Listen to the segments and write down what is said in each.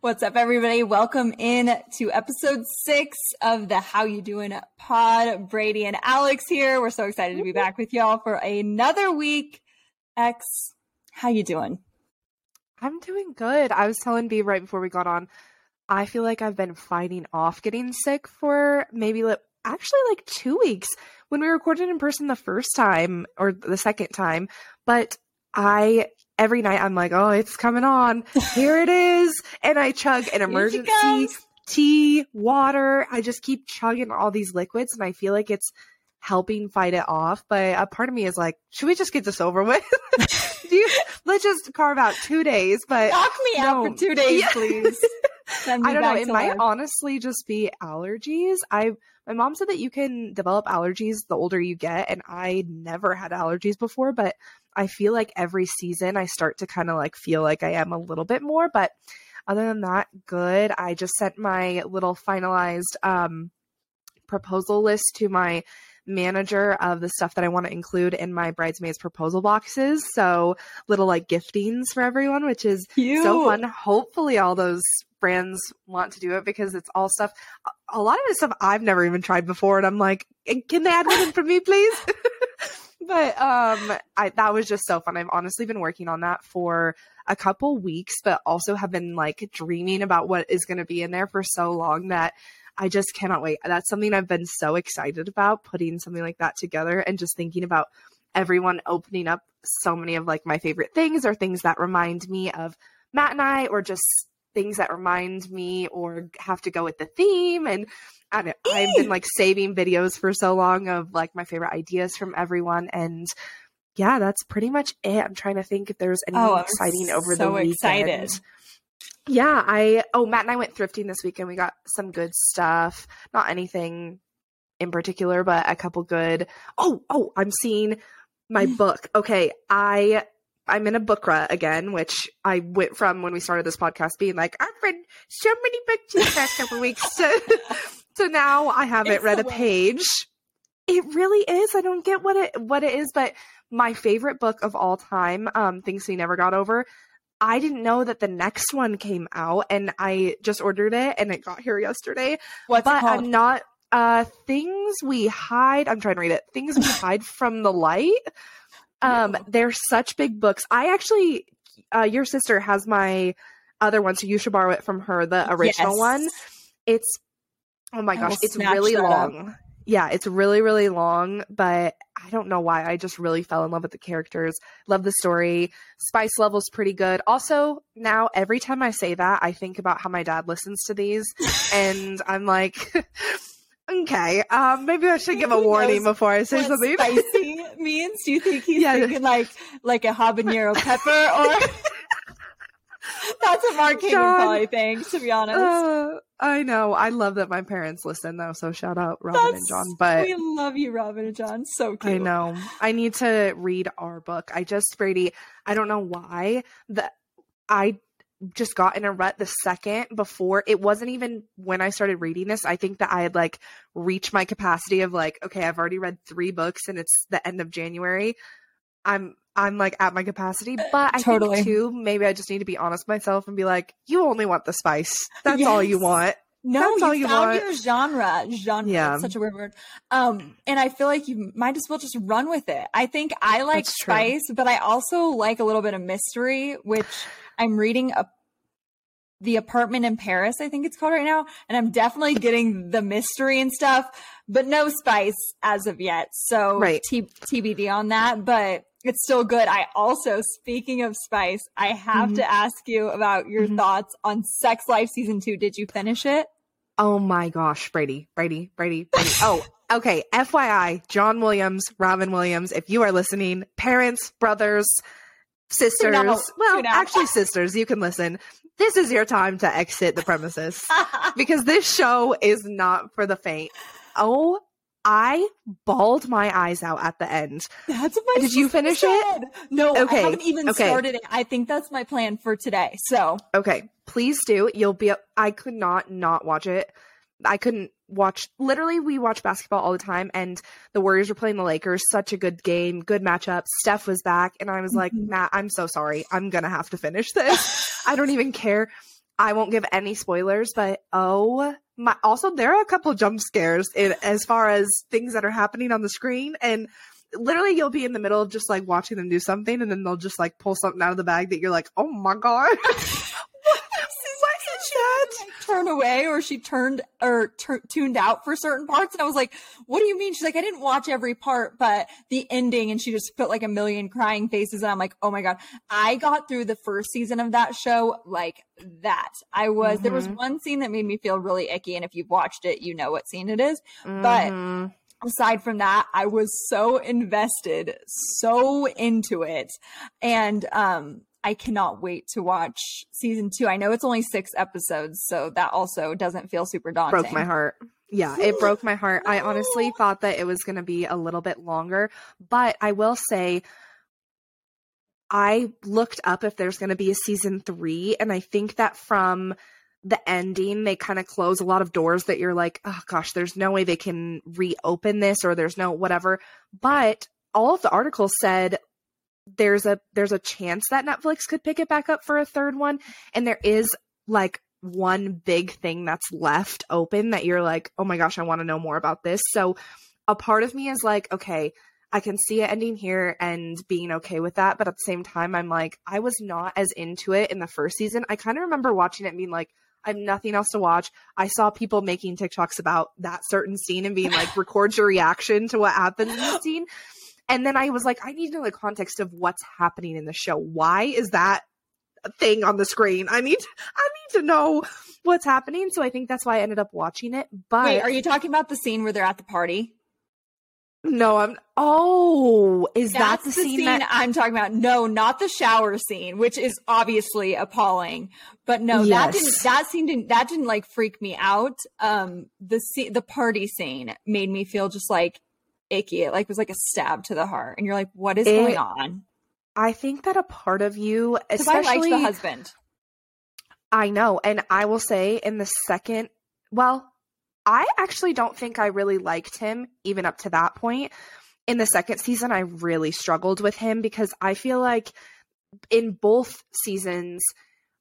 What's up, everybody? Welcome in to episode six of the How You Doing pod. Bradey and Alex here. We're so excited to be back with y'all for another week. X, how you doing? I'm doing good. I was telling B right before we got on. I feel like I've been fighting off getting sick for maybe like, actually like two weeks when we recorded in person the first time or the second time. But I every night I'm like, oh, it's coming on. Here it is. And I chug an emergency tea, water. I just keep chugging all these liquids and I feel like it's helping fight it off. But a part of me is like, should we just get this over with? Do you, let's just carve out two days. But knock me no. out for two days, please. I don't know. It might honestly just be allergies. I my mom said that you can develop allergies the older you get, and I never had allergies before, but I feel like every season I start to kind of like feel like I am a little bit more, but other than that, good. I just sent my little finalized um, proposal list to my manager of the stuff that I want to include in my bridesmaids proposal boxes. So little like giftings for everyone, which is Cute. so fun. Hopefully all those brands want to do it because it's all stuff a lot of the stuff I've never even tried before and I'm like, can they add one for me, please? but um I that was just so fun. I've honestly been working on that for a couple weeks, but also have been like dreaming about what is going to be in there for so long that I just cannot wait. That's something I've been so excited about putting something like that together and just thinking about everyone opening up so many of like my favorite things or things that remind me of Matt and I or just things that remind me or have to go with the theme and I don't know, I've been like saving videos for so long of like my favorite ideas from everyone and yeah, that's pretty much it. I'm trying to think if there's anything oh, exciting over so the weekend. Excited. Yeah, I oh Matt and I went thrifting this weekend. We got some good stuff. Not anything in particular, but a couple good. Oh, oh, I'm seeing my book. Okay, I I'm in a book rut again, which I went from when we started this podcast being like, I've read so many books in the past couple weeks. So, so now I haven't it's read a page. It really is. I don't get what it what it is, but my favorite book of all time, um, Things We Never Got Over, I didn't know that the next one came out and I just ordered it and it got here yesterday. What's but I'm not uh things we hide. I'm trying to read it. Things we hide from the light. Um they're such big books. I actually uh your sister has my other one so you should borrow it from her, the original yes. one. It's oh my gosh, it's really long. Up yeah, it's really, really long, but I don't know why. I just really fell in love with the characters. Love the story. Spice level's pretty good. Also, now every time I say that, I think about how my dad listens to these, and I'm like, okay, um, maybe I should give a warning before I say something. Spicy means? Do you think he's yeah. thinking like like a habanero pepper or? That's what Mark King probably thinks, to be honest. Uh, I know. I love that my parents listen though, so shout out Robin That's, and John. But we love you, Robin and John. So cute. I know. I need to read our book. I just Bradey, I don't know why. That I just got in a rut the second before it wasn't even when I started reading this. I think that I had like reached my capacity of like, okay, I've already read three books and it's the end of January. I'm I'm like at my capacity. But I totally. think too, maybe I just need to be honest with myself and be like, you only want the spice. That's yes. all you want. No, That's you, all you found want. your genre. Genre. Yeah. Such a weird word. Um, and I feel like you might as well just run with it. I think I like That's spice, true. but I also like a little bit of mystery, which I'm reading a the apartment in Paris, I think it's called right now. And I'm definitely getting the mystery and stuff, but no spice as of yet. So right. T- TBD on that. But it's still good. I also, speaking of Spice, I have mm-hmm. to ask you about your mm-hmm. thoughts on Sex Life season two. Did you finish it? Oh my gosh, Bradey, Bradey, Bradey, Bradey. oh, okay. FYI, John Williams, Robin Williams, if you are listening, parents, brothers, sisters, well, actually sisters, you can listen. This is your time to exit the premises because this show is not for the faint. Oh I bawled my eyes out at the end. That's what Did you finish said. it? No, okay. I haven't even okay. started it. I think that's my plan for today. So Okay. Please do. You'll be I could not not watch it. I couldn't watch literally we watch basketball all the time and the Warriors were playing the Lakers. Such a good game, good matchup. Steph was back and I was like, mm-hmm. Matt, I'm so sorry. I'm gonna have to finish this. I don't even care. I won't give any spoilers, but oh my also there are a couple jump scares in as far as things that are happening on the screen and literally you'll be in the middle of just like watching them do something and then they'll just like pull something out of the bag that you're like, "Oh my god." Like, turn away or she turned or t- tuned out for certain parts and i was like what do you mean she's like i didn't watch every part but the ending and she just put like a million crying faces and i'm like oh my god i got through the first season of that show like that i was mm-hmm. there was mm-hmm. one scene that made me feel really icky and if you've watched it you know what scene it is mm-hmm. but aside from that, I was so invested, so into it. And um I cannot wait to watch season two. I know it's only six episodes, so that also doesn't feel super daunting. Broke my heart. Yeah, it broke my heart. I honestly thought that it was going to be a little bit longer, but I will say I looked up if there's going to be a season three, and I think that from the ending, they kind of close a lot of doors that you're like, oh gosh, there's no way they can reopen this or there's no whatever. But all of the articles said there's a there's a chance that Netflix could pick it back up for a third one and there is like one big thing that's left open that you're like, "Oh my gosh, I want to know more about this." So a part of me is like, "Okay, I can see it ending here and being okay with that." But at the same time, I'm like, I was not as into it in the first season. I kind of remember watching it and being like, I have nothing else to watch. I saw people making TikToks about that certain scene and being like, record your reaction to what happens in the scene. And then I was like, I need to know the context of what's happening in the show. Why is that thing on the screen? I need I need to know what's happening. So I think that's why I ended up watching it. But Wait, are you talking about the scene where they're at the party? No, I'm. Oh, is That's that the, the scene, scene that- I'm talking about? No, not the shower scene, which is obviously appalling. But no, yes. that didn't. That scene didn't. That didn't like freak me out. Um, the scene, the party scene, made me feel just like icky. It like was like a stab to the heart, and you're like, what is it, going on? I think that a part of you, especially I liked the husband. I know, and I will say in the second, well, I actually don't think I really liked him even up to that point. In the second season, I really struggled with him because I feel like in both seasons,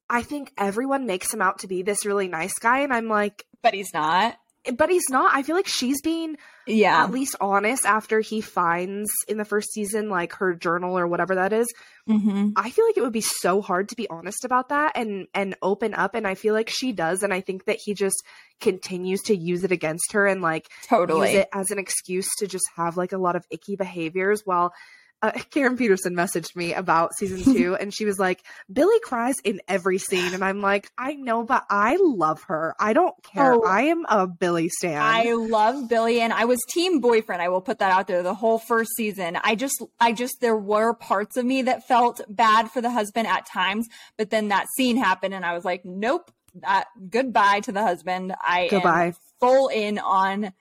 I think everyone makes him out to be this really nice guy, and I'm like, but he's not but he's not. I feel like she's being yeah at least honest after he finds in the first season like her journal or whatever that is. Mm-hmm. I feel like it would be so hard to be honest about that and and open up, and I feel like she does, and I think that he just continues to use it against her and like totally use it as an excuse to just have like a lot of icky behaviors while uh, Karen Peterson messaged me about season two, and she was like, "Billie cries in every scene," and I'm like, "I know, but I love her. I don't care. Oh, I am a Billie stan. I love Billie, and I was team boyfriend. I will put that out there. The whole first season, I just, I just, there were parts of me that felt bad for the husband at times, but then that scene happened, and I was like, nope, that goodbye to the husband. I goodbye. full in on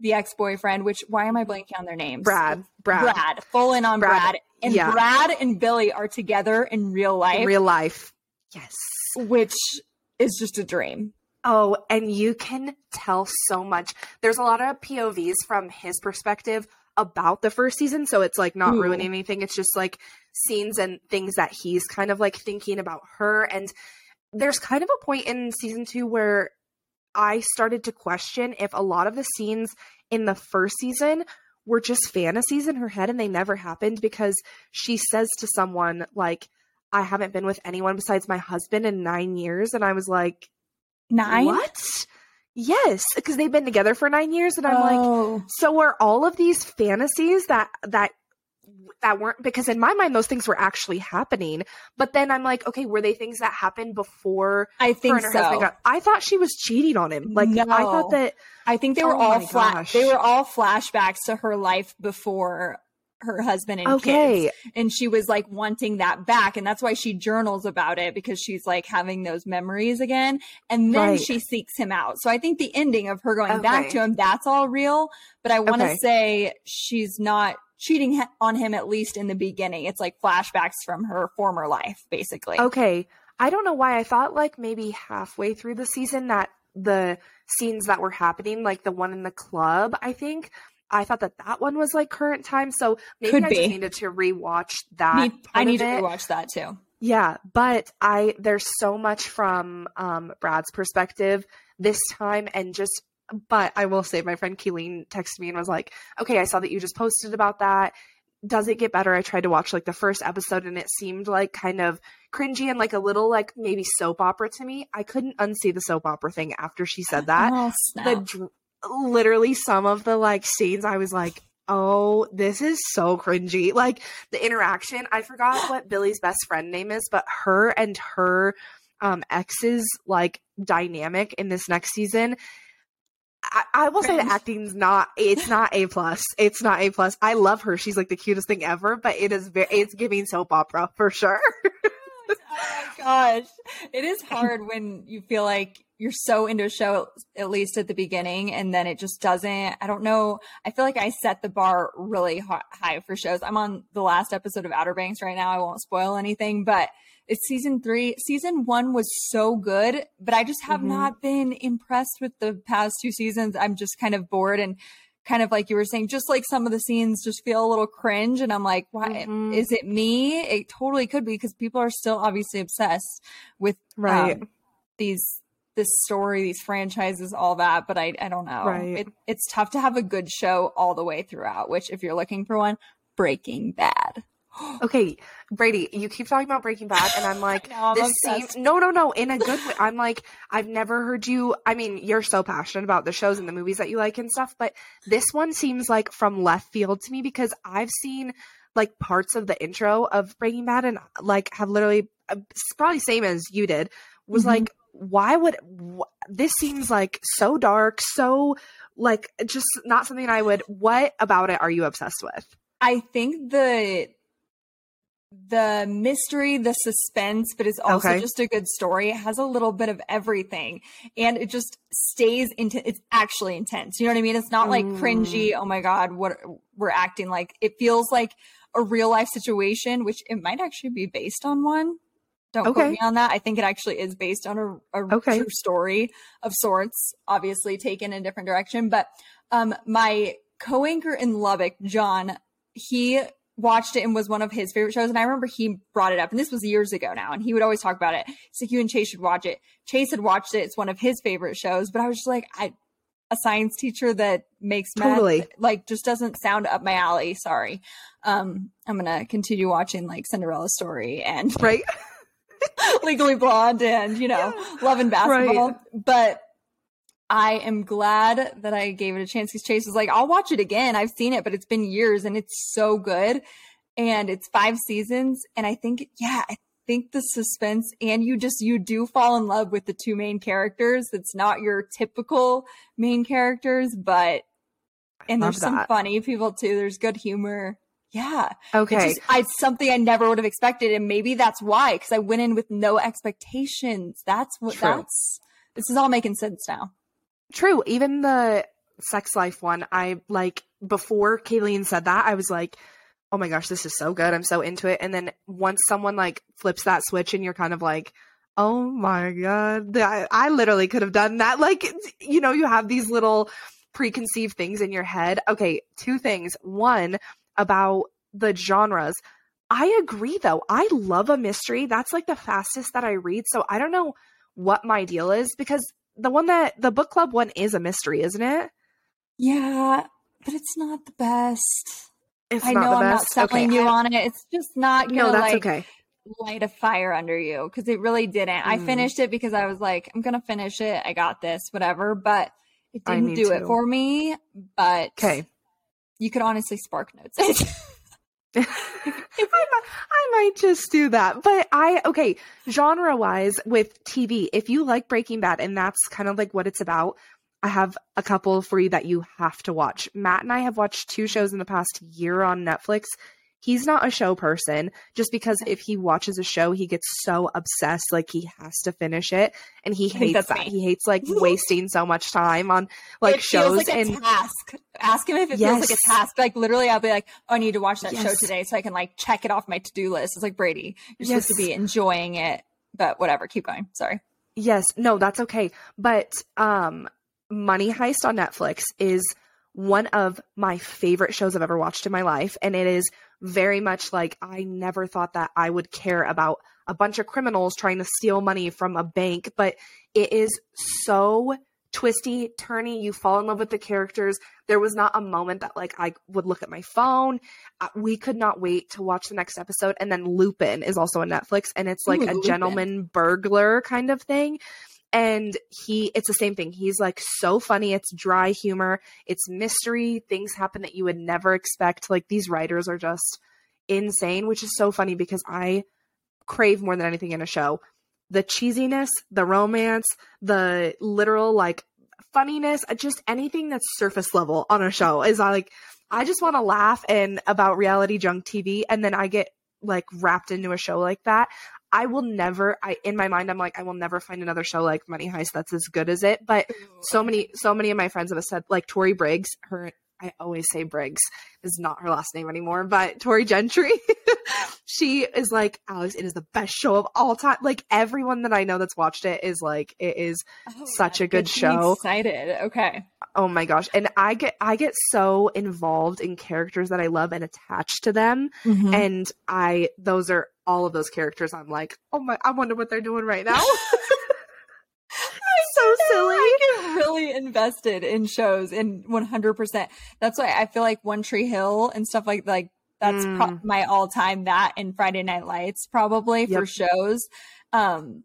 the ex-boyfriend, which why am I blanking on their names? Brad. Brad. Brad. Full in on Brad. Brad. And yeah. Brad and Billie are together in real life. In real life. Yes. Which is just a dream. Oh, and you can tell so much. There's a lot of POVs from his perspective about the first season, so it's like not Ooh. ruining anything. It's just like scenes and things that he's kind of like thinking about her and there's kind of a point in season 2 where I started to question if a lot of the scenes in the first season were just fantasies in her head and they never happened because she says to someone like I haven't been with anyone besides my husband in 9 years and I was like 9 What? Yes, because they've been together for 9 years and I'm oh. like so are all of these fantasies that that that weren't because in my mind those things were actually happening. But then I'm like, okay, were they things that happened before I think so. Got, I thought she was cheating on him. Like no. I thought that I think they were oh all flash they were all flashbacks to her life before her husband and okay. kids. And she was like wanting that back. And that's why she journals about it because she's like having those memories again. And then right. she seeks him out. So I think the ending of her going okay. back to him, that's all real. But I want to okay. say she's not cheating on him at least in the beginning. It's like flashbacks from her former life, basically. Okay. I don't know why I thought like maybe halfway through the season that the scenes that were happening, like the one in the club, I think I thought that that one was like current time. So maybe Could I be. just needed to rewatch that. Need, I need to rewatch that too. Yeah, but I there's so much from um Brad's perspective this time and just but I will say my friend Keeleen texted me and was like, "Okay, I saw that you just posted about that. Does it get better?" I tried to watch like the first episode and it seemed like kind of cringy and like a little like maybe soap opera to me. I couldn't unsee the soap opera thing after she said that. Oh, the literally some of the like scenes I was like, "Oh, this is so cringy." Like the interaction, I forgot what Billie's best friend name is, but her and her um ex's like dynamic in this next season I, I, will say the acting's not it's not a plus. It's not a plus. I love her. She's like the cutest thing ever but it is very it's giving soap opera for sure. Oh my gosh. It is hard when you feel like you're so into a show at least at the beginning and then it just doesn't. I don't know. I feel like i set the bar really high for shows. I'm on the last episode of outer banks right now. I won't spoil anything but it's season three. Season one was so good, but I just have mm-hmm. not been impressed with the past two seasons. I'm just kind of bored and kind of like you were saying, just like some of the scenes just feel a little cringe. And I'm like, why mm-hmm. is it me? It totally could be because people are still obviously obsessed with right. Um, these this story, these franchises, all that. But I, I don't know. Right. It, it's tough to have a good show all the way throughout. Which, if you're looking for one, Breaking Bad okay, Bradey, you keep talking about Breaking Bad, and I'm like, no, I'm this seems no, no, no, in a good way. I'm like, I've never heard you. I mean, you're so passionate about the shows and the movies that you like and stuff, but this one seems like from left field to me because I've seen like parts of the intro of Breaking Bad and like have literally uh, probably same as you did was mm-hmm. like, why would wh- this seems like so dark, so like just not something I would. What about it are you obsessed with? I think the the mystery, the suspense, but it's also okay. just a good story. It has a little bit of everything and it just stays into it's actually intense. You know what I mean? It's not like mm. cringy, oh my God, what we're acting like. It feels like a real life situation, which it might actually be based on one. Don't okay. quote me on that. I think it actually is based on a, a okay. true story of sorts, obviously taken in a different direction. But um my co-anchor in Lubbock, John, he watched it and was one of his favorite shows. And I remember he brought it up, and this was years ago now, and he would always talk about it. So you and Chase should watch it. Chase had watched it; it's one of his favorite shows. But I was just like, I a science teacher that makes totally math, like just doesn't sound up my alley. Sorry. Um, I'm gonna continue watching like Cinderella Story and right. Legally Blonde and you know yeah. Love and Basketball, right. but I am glad that I gave it a chance because Chase was like, I'll watch it again. I've seen it, but it's been years and it's so good. And it's five seasons. And I think, yeah, I think the suspense and you just, you do fall in love with the two main characters. It's not your typical main characters, but, and there's some funny people too. There's good humor. Yeah. Okay. It's, just, it's something I never would have expected. And maybe that's why, because I went in with no expectations. That's what, True. that's, this is all making sense now. True. Even the sex life one, I like before Kayleen said that, I was like, oh my gosh, this is so good. I'm so into it. And then once someone like flips that switch and you're kind of like, oh my God, I, I literally could have done that. Like, you know, you have these little preconceived things in your head. Okay, two things. One, about the genres. I agree though. I love a mystery. That's like the fastest that I read. So I don't know what my deal is because the one that the book club one is a mystery, isn't it? Yeah, but it's not the best. It's I know I'm best. not selling okay. you on it. It's just not gonna no, that's like okay. light a fire under you because it really didn't. Mm. I finished it because I was like, I'm gonna finish it. I got this, whatever. But it didn't do to. it for me. But okay, you could honestly spark notes. I, I might just do that. But I, okay, genre wise with TV, if you like Breaking Bad and that's kind of like what it's about, I have a couple for you that you have to watch. Matt and I have watched two shows in the past year on Netflix he's not a show person. Just because if he watches a show he gets so obsessed like he has to finish it. And he hates that. me. he hates like wasting so much time on like it shows like and task. Ask him if it yes. feels like a task. Like literally i'll be like oh, i need to watch that yes. show today so i can like check it off my to-do list. It's like bradey you're yes. supposed to be enjoying it but whatever. Keep going. Sorry. Yes. No that's okay. But um money heist on netflix is one of my favorite shows I've ever watched in my life. And it is very much like I never thought that I would care about a bunch of criminals trying to steal money from a bank, but it is so twisty, turny. You fall in love with the characters. There was not a moment that like I would look at my phone. Uh, we could not wait to watch the next episode. And then Lupin is also on Netflix, and it's like Ooh, a gentleman burglar kind of thing. And he, it's the same thing. He's like so funny. It's dry humor. It's mystery. Things happen that you would never expect. Like these writers are just insane, which is so funny because I crave more than anything in a show the cheesiness, the romance, the literal like funniness, uh, just anything that's surface level on a show is like I just want to laugh and about reality junk TV and then I get like wrapped into a show like that. I will never I in my mind I'm like I will never find another show like Money Heist that's as good as it. But so many so many of my friends have said like Tori Briggs, her I always say Briggs is not her last name anymore, but Tori Gentry. she is like, Alex, it is the best show of all time. Like everyone that I know that's watched it is like, it is oh, such a good show. Excited. Okay. Oh my gosh. And I get I get so involved in characters that I love and attached to them. Mm-hmm. And I those are all of those characters I'm like, oh my I wonder what they're doing right now. so silly. I really invested in shows in 100%. That's why I feel like One Tree Hill and stuff like like that's mm. pro- my all time that and Friday Night Lights probably yep. for shows. Um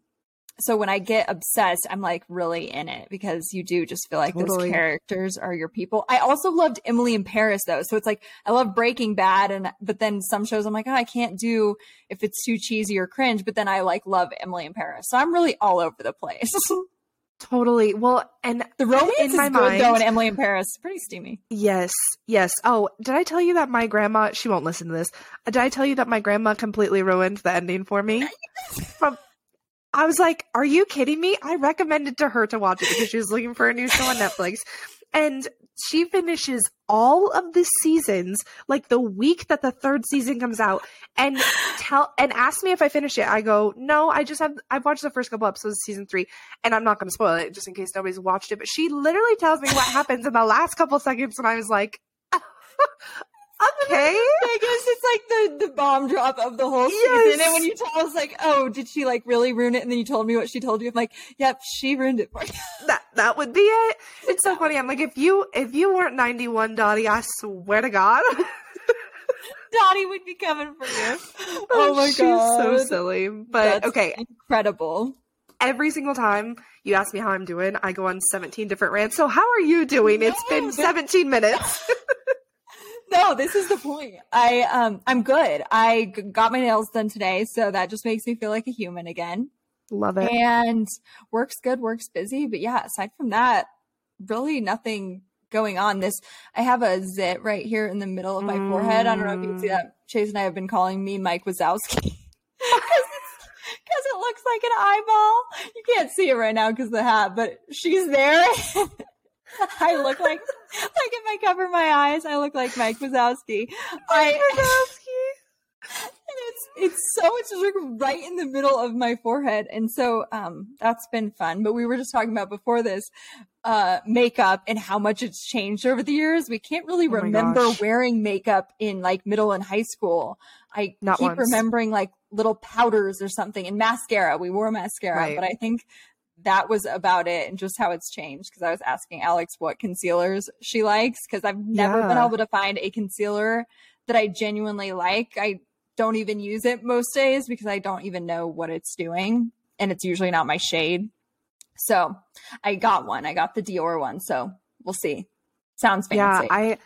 so when I get obsessed, I'm like really in it because you do just feel like totally. those characters are your people. I also loved Emily in Paris though. So it's like I love Breaking Bad and but then some shows I'm like, oh, I can't do if it's too cheesy or cringe, but then I like love Emily in Paris. So I'm really all over the place. Totally. Well, and the romance in my mind, though, in Emily in Paris, pretty steamy. Yes, yes. Oh, did I tell you that my grandma? She won't listen to this. Did I tell you that my grandma completely ruined the ending for me? From, I was like, "Are you kidding me?" I recommended to her to watch it because she was looking for a new show on Netflix, and she finishes all of the seasons like the week that the third season comes out and tell and ask me if I finish it. I go, no, I just have I've watched the first couple episodes of season three, and I'm not going to spoil it just in case nobody's watched it. But she literally tells me what happens in the last couple seconds, and I was like, oh, okay. I guess it's like the the bomb drop of the whole yes. season. And when you tell us like, oh, did she like really ruin it? And then you told me what she told you. I'm like, yep, she ruined it for you. That that would be it. It's so funny. I'm like, if you if you weren't 91, Dottie, I swear to God. Dottie would be coming for you. Oh, oh my god, she's so silly. But That's okay, incredible. Every single time you ask me how I'm doing, I go on 17 different rants. So how are you doing? No, it's been 17 minutes no, this is the point. I um I'm good. I g- got my nails done today, so that just makes me feel like a human again. Love it. And work's good, work's busy, but yeah, aside from that, really nothing going on. This I have a zit right here in the middle of my mm. forehead. I don't know if you can see mm. that. Chase and I have been calling me Mike Wazowski. because it looks like an eyeball. You can't see it right now because the hat, but she's there. I look like, like if I cover my eyes, I look like Mike Wazowski. Mike Wazowski. And it's it's so it's just like right in the middle of my forehead, and so um that's been fun. But we were just talking about before this uh makeup and how much it's changed over the years. We can't really oh remember wearing makeup in like middle and high school. I Not keep once. remembering like little powders or something and mascara. We wore mascara, right. but I think that was about it and just how it's changed because I was asking Alex what concealers she likes because I've never yeah. been able to find a concealer that I genuinely like. I don't even use it most days because I don't even know what it's doing and it's usually not my shade. So I got one. I got the Dior one. So we'll see. Sounds fancy. Yeah, I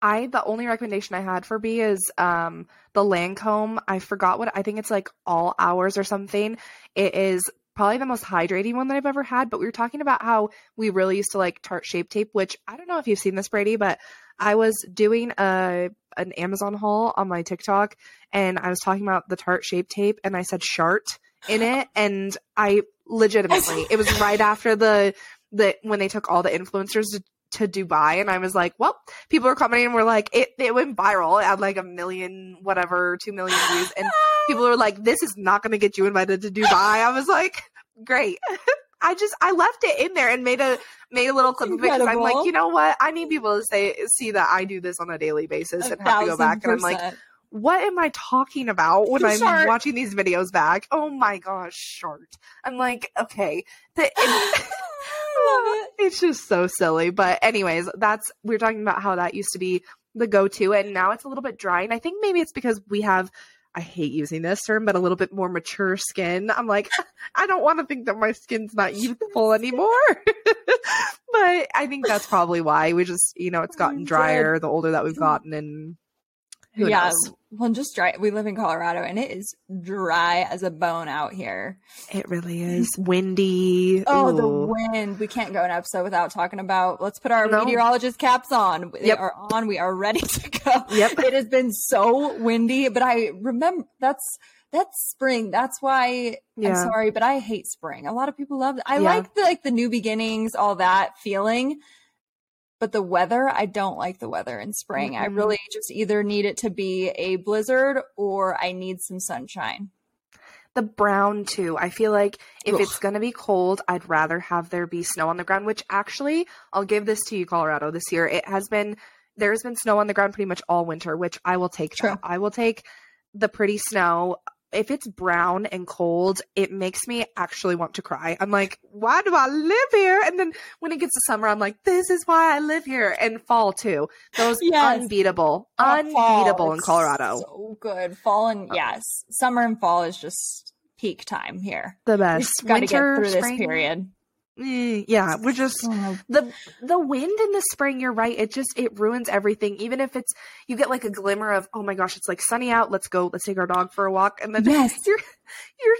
I the only recommendation I had for B is um the Lancome. I forgot what I think it's like all hours or something. It is probably the most hydrating one that I've ever had. But we were talking about how we really used to like Tarte Shape Tape, which I don't know if you've seen this, Bradey, but I was doing a an Amazon haul on my TikTok and I was talking about the Tarte Shape Tape and I said shart in it and I legitimately it was right after the the when they took all the influencers to, to Dubai and I was like, well, people are commenting and we're like, it, it went viral. It had like a million, whatever, two million views. And people were like, this is not going to get you invited to Dubai. I was like, great. I just I left it in there and made a made a little clip of it because I'm like, you know what? I need people to say see that I do this on a daily basis a and have to go back and I'm like, what am I talking about when I'm Shart. watching these videos back? Oh my gosh, short. I'm like, okay. The, it, it's just so silly. But anyways, that's we're talking about how that used to be the go-to and now it's a little bit dry. And I think maybe it's because we have I hate using this term, but a little bit more mature skin. I'm like, I don't want to think that my skin's not youthful anymore. but I think that's probably why we just, you know, it's gotten drier the older that we've gotten and who yeah, knows? well, just dry. We live in Colorado, and it is dry as a bone out here. It really is windy. Oh, Ooh. the wind! We can't go an episode without talking about. Let's put our no. meteorologist caps on. They yep. are on. We are ready to go. Yep. It has been so windy, but I remember that's that's spring. That's why yeah. I'm sorry, but I hate spring. A lot of people love it. I yeah. like the like the new beginnings, all that feeling but the weather i don't like the weather in spring mm-hmm. i really just either need it to be a blizzard or i need some sunshine the brown too i feel like if Ugh. it's going to be cold i'd rather have there be snow on the ground which actually i'll give this to you colorado this year it has been there's been snow on the ground pretty much all winter which i will take True. i will take the pretty snow if it's brown and cold, it makes me actually want to cry. I'm like, why do I live here? And then when it gets to summer, I'm like, this is why I live here. And fall too. Those yes. unbeatable, oh, unbeatable in Colorado. So good. Fall and uh-huh. yes, summer and fall is just peak time here. The best. Got to get through spring, this period. Eh, yeah, we're just the the wind in the spring. You're right. It just it ruins everything. Even if it's you get like a glimmer of oh my gosh, it's like sunny out. Let's go. Let's take our dog for a walk. And then yes, you're you're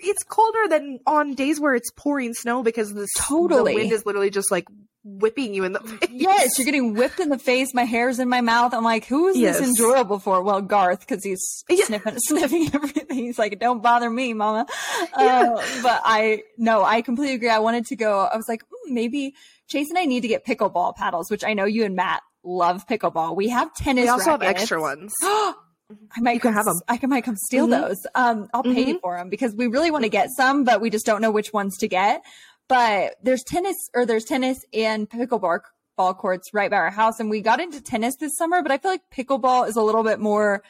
it's colder than on days where it's pouring snow because the totally the wind is literally just like whipping you in the face. Yes, you're getting whipped in the face. My hair's in my mouth. I'm like, who is yes. this enjoyable for? Well, Garth, because he's yeah. sniffing, sniffing everything. He's like, don't bother me, mama. Yeah. Uh, but I, no, I completely agree. I wanted to go, I was like, hmm, maybe Chase and I need to get pickleball paddles, which I know you and Matt love pickleball. We have tennis. We also rackets. have extra ones. I might come, have them. I can, might come steal mm-hmm. those. Um, I'll pay mm-hmm. for them because we really want to get some, but we just don't know which ones to get. But there's tennis or there's tennis and pickleball ball courts right by our house. And we got into tennis this summer, but I feel like pickleball is a little bit more,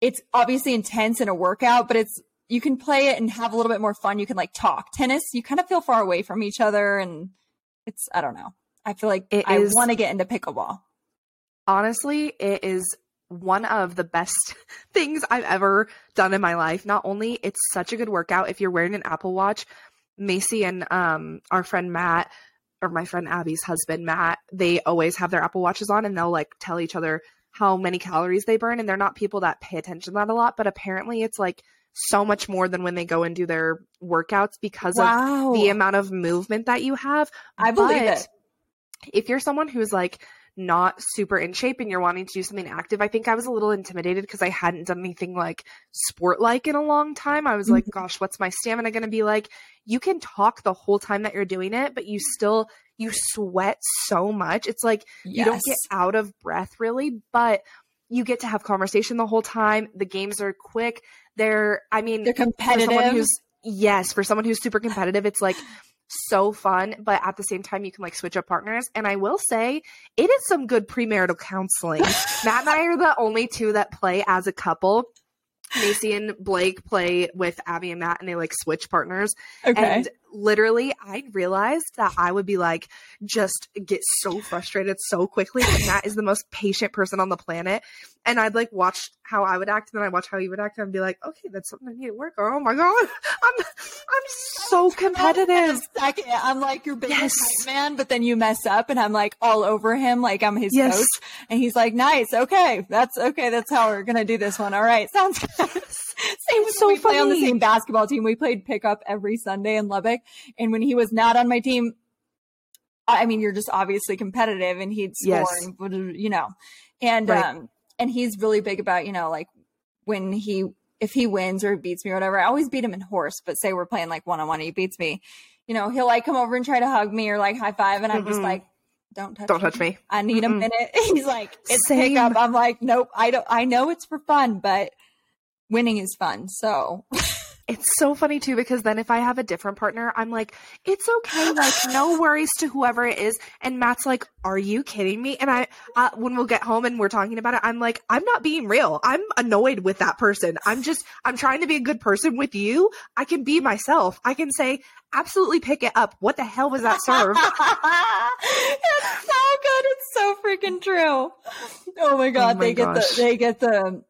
it's obviously intense in a workout, but it's, you can play it and have a little bit more fun. You can like talk. Tennis, you kind of feel far away from each other and it's, I don't know. I feel like it I want to get into pickleball. Honestly, it is one of the best things I've ever done in my life. Not only it's such a good workout if you're wearing an Apple Watch, Macy and um our friend Matt or my friend Abby's husband Matt, they always have their Apple Watches on and they'll like tell each other how many calories they burn and they're not people that pay attention to that a lot, but apparently it's like so much more than when they go and do their workouts because wow. of the amount of movement that you have. I believe but it. If you're someone who's like not super in shape and you're wanting to do something active, I think I was a little intimidated because I hadn't done anything like sport like in a long time. I was mm-hmm. like, gosh, what's my stamina going to be like? You can talk the whole time that you're doing it, but you still you sweat so much. It's like yes. you don't get out of breath really, but you get to have conversation the whole time. The games are quick. They're I mean, they're competitive. yes, for someone who's super competitive, it's like so fun, but at the same time, you can like switch up partners. And I will say, it is some good premarital counseling. Matt and I are the only two that play as a couple. Macy and Blake play with Abby and Matt, and they like switch partners. Okay. And literally, I realized that I would be like, just get so frustrated so quickly. And Matt is the most patient person on the planet. And I'd like watch how I would act, and then I watch how he would act, and I'd be like, okay, that's something I need to work on. Oh my god, I'm I'm so competitive. Second, I'm like your biggest yes. man, but then you mess up, and I'm like all over him, like I'm his yes. coach, and he's like, nice, okay, that's okay, that's how we're gonna do this one. All right, sounds good. Same so we funny. play on the same basketball team. We played pickup every Sunday in Lubbock, and when he was not on my team, I mean, you're just obviously competitive, and he'd score, yes. and, you know, and right. um and he's really big about you know like when he if he wins or beats me or whatever. I always beat him in horse, but say we're playing like one on one, he beats me. You know, he'll like come over and try to hug me or like high five, and I'm mm-hmm. just like, don't touch don't me. touch me. I need mm-hmm. a minute. He's like, it's Same. pickup. I'm like, nope. I don't. I know it's for fun, but winning is fun. So it's so funny too because then if I have a different partner, I'm like, it's okay, like no worries to whoever it is. And Matt's like, are you kidding me? And I, uh, when we'll get home and we're talking about it, I'm like, I'm not being real. I'm annoyed with that person. I'm just, I'm trying to be a good person with you. I can be myself. I can say, absolutely pick it up. What the hell was that serve? it's so good. It's so freaking true. Oh my god, oh my they gosh. get the they get the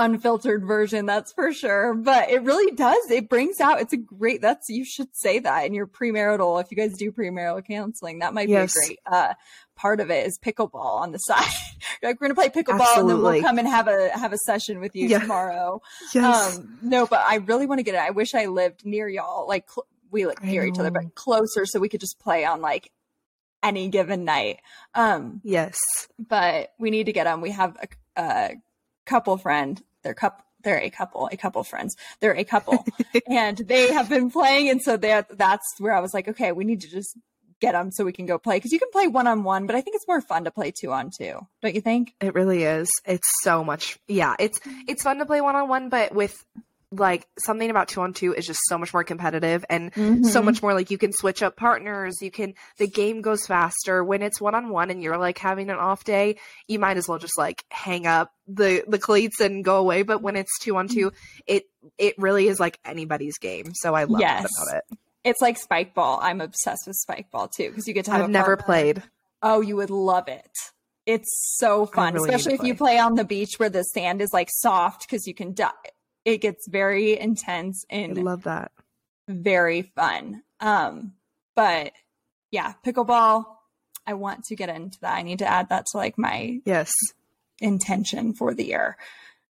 unfiltered version, that's for sure. But it really does. It brings out, it's a great, that's, you should say that in your premarital, if you guys do premarital counseling, that might yes. be a great, uh, part of it is pickleball on the side. like, we're going to play pickleball Absolutely. and then we'll come and have a, have a session with you yeah. tomorrow. Yes. Um, no, but I really want to get it. I wish I lived near y'all. Like cl- we live near each other, but closer so we could just play on like any given night. Um, yes, but we need to get them. We have a, a couple friend. They're couple. They're a couple, a couple friends. They're a couple, and they have been playing. And so that that's where I was like, okay, we need to just get them so we can go play because you can play one on one, but I think it's more fun to play two on two. Don't you think? It really is. It's so much. Yeah, it's it's fun to play one on one, but with like something about two on two is just so much more competitive and mm-hmm. so much more like you can switch up partners you can the game goes faster. When it's one on one and you're like having an off day you might as well just like hang up the the cleats and go away. But when it's two on two it it really is like anybody's game. So i love yes. about it. It's like spike ball. I'm obsessed with spike ball too because you get to have i've never played. Oh you would love it. It's so fun really especially if you play. on the beach where the sand is like soft because you can die it gets very intense and I love that. Very fun. Um, but yeah, pickleball. I want to get into that. I need to add that to like my yes intention for the year.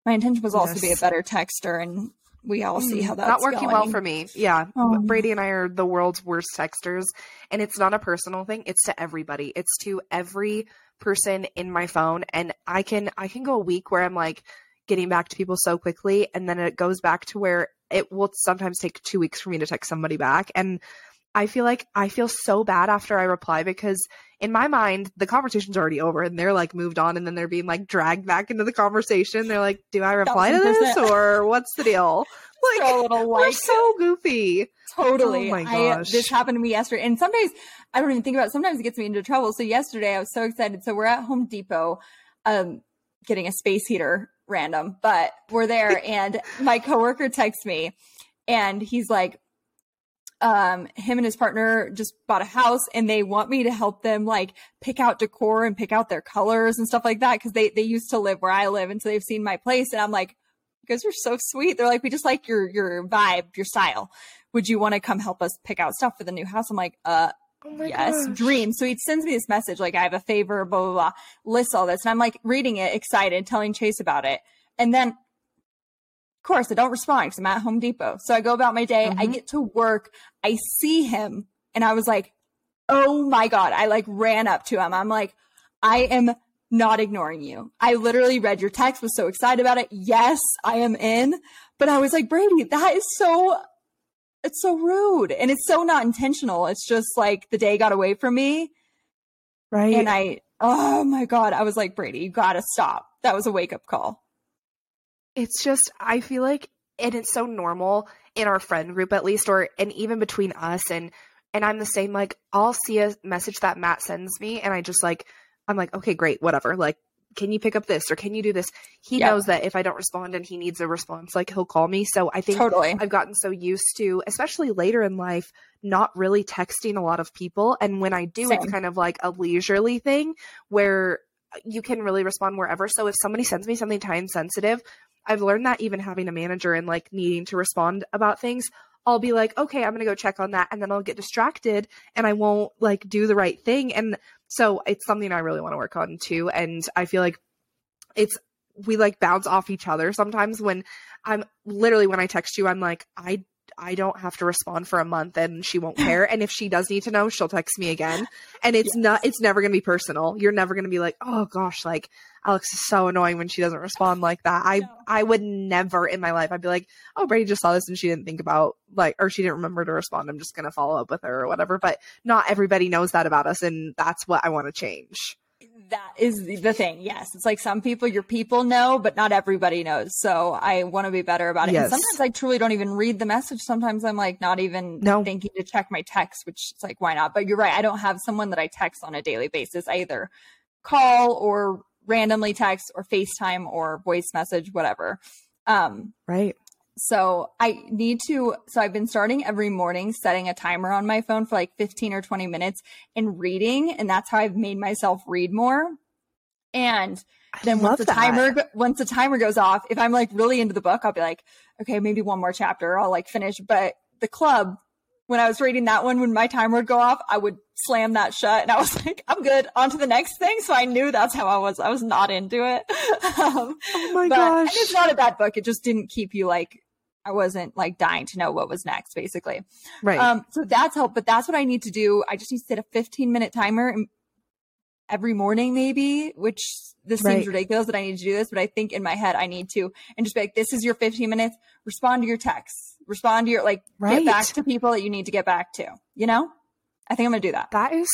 My intention was also yes. to be a better texter, and we all see how mm, that's not working going. well for me. Yeah, oh. Bradey and I are the world's worst texters, and it's not a personal thing. It's to everybody. It's to every person in my phone, and I can I can go a week where I'm like getting back to people so quickly and then it goes back to where it will sometimes take two weeks for me to text somebody back. And i feel like i feel so bad after i reply because in my mind the conversation's already over and they're like moved on and then they're being like dragged back into the conversation. They're like do i reply to this or what's the deal? Like a little we're so goofy. Totally. Oh my gosh I, this happened to me yesterday. And some days i don't even think about it. Sometimes it gets me into trouble. So yesterday i was so excited. So we're at home depot um getting a space heater random, but we're there. and my coworker texts me and he's like, um, him and his partner just bought a house and they want me to help them like pick out decor and pick out their colors and stuff like that. Cause they, they used to live where I live. And so they've seen my place and I'm like, you guys are so sweet. They're like, we just like your, your vibe, your style. Would you want to come help us pick out stuff for the new house? I'm like, uh, Oh yes, gosh. dream. So he sends me this message like, I have a favor, blah, blah, blah, lists all this. And I'm like reading it, excited, telling Chase about it. And then, of course, I don't respond because I'm at Home Depot. So I go about my day. Mm-hmm. I get to work. I see him and I was like, oh my God. I like ran up to him. I'm like, I am not ignoring you. I literally read your text, was so excited about it. Yes, I am in. But I was like, Bradey, that is so it's so rude and it's so not intentional. It's just like the day got away from me. Right. And I, oh my God, I was like, Bradey, you gotta stop. That was a wake up call. It's just, I feel like, and it's so normal in our friend group at least, or, and even between us and, and I'm the same, like, I'll see a message that Matt sends me and I just like, I'm like, okay, great, whatever. Like, can you pick up this or can you do this? He knows that if I don't respond and he needs a response, like he'll call me. So I think totally. I've gotten so used to, especially later in life, not really texting a lot of people. And when I do, Same. it's kind of like a leisurely thing where you can really respond wherever. So if somebody sends me something time sensitive, I've learned that even having a manager and like needing to respond about things, I'll be like, okay, I'm going to go check on that. And then I'll get distracted and I won't like do the right thing. And so it's something I really want to work on too. And I feel like it's, we like bounce off each other sometimes when I'm literally, when I text you, I'm like, I I don't have to respond for a month and she won't care. And if she does need to know, she'll text me again. And it's yes. not, it's never going to be personal. You're never going to be like, oh gosh, like Alex is so annoying when she doesn't respond like that. I, no. I would never in my life, I'd be like, oh, Bradey just saw this and she didn't think about like, or she didn't remember to respond. I'm just going to follow up with her or whatever. But not everybody knows that about us. And that's what I want to change. That is the thing. Yes. It's like some people, your people know, but not everybody knows. So I want to be better about it. Yes. And sometimes I truly don't even read the message. Sometimes I'm like not even no. thinking to check my text, which is like, why not? But you're right. I don't have someone that I text on a daily basis. I either call or randomly text or FaceTime or voice message, whatever. Um, right. So I need to, so I've been starting every morning setting a timer on my phone for like 15 or 20 minutes and reading. And that's how I've made myself read more. And then once the that. timer, once the timer goes off, if I'm like really into the book, I'll be like, okay, maybe one more chapter. I'll like finish. But the club, when I was reading that one, when my timer would go off, I would slam that shut and I was like, I'm good. On to the next thing. So I knew that's how I was. I was not into it. um, oh my gosh. And it's not a bad book. It just didn't keep you like I wasn't like dying to know what was next, basically. Right. Um, so that's help, but that's what I need to do. I just need to set a 15 minute timer every morning, maybe, which this right. seems ridiculous that I need to do this, but I think in my head I need to and just be like, this is your 15 minutes. Respond to your texts, respond to your like, right. get back to people that you need to get back to, you know? I think I'm going to do that. That is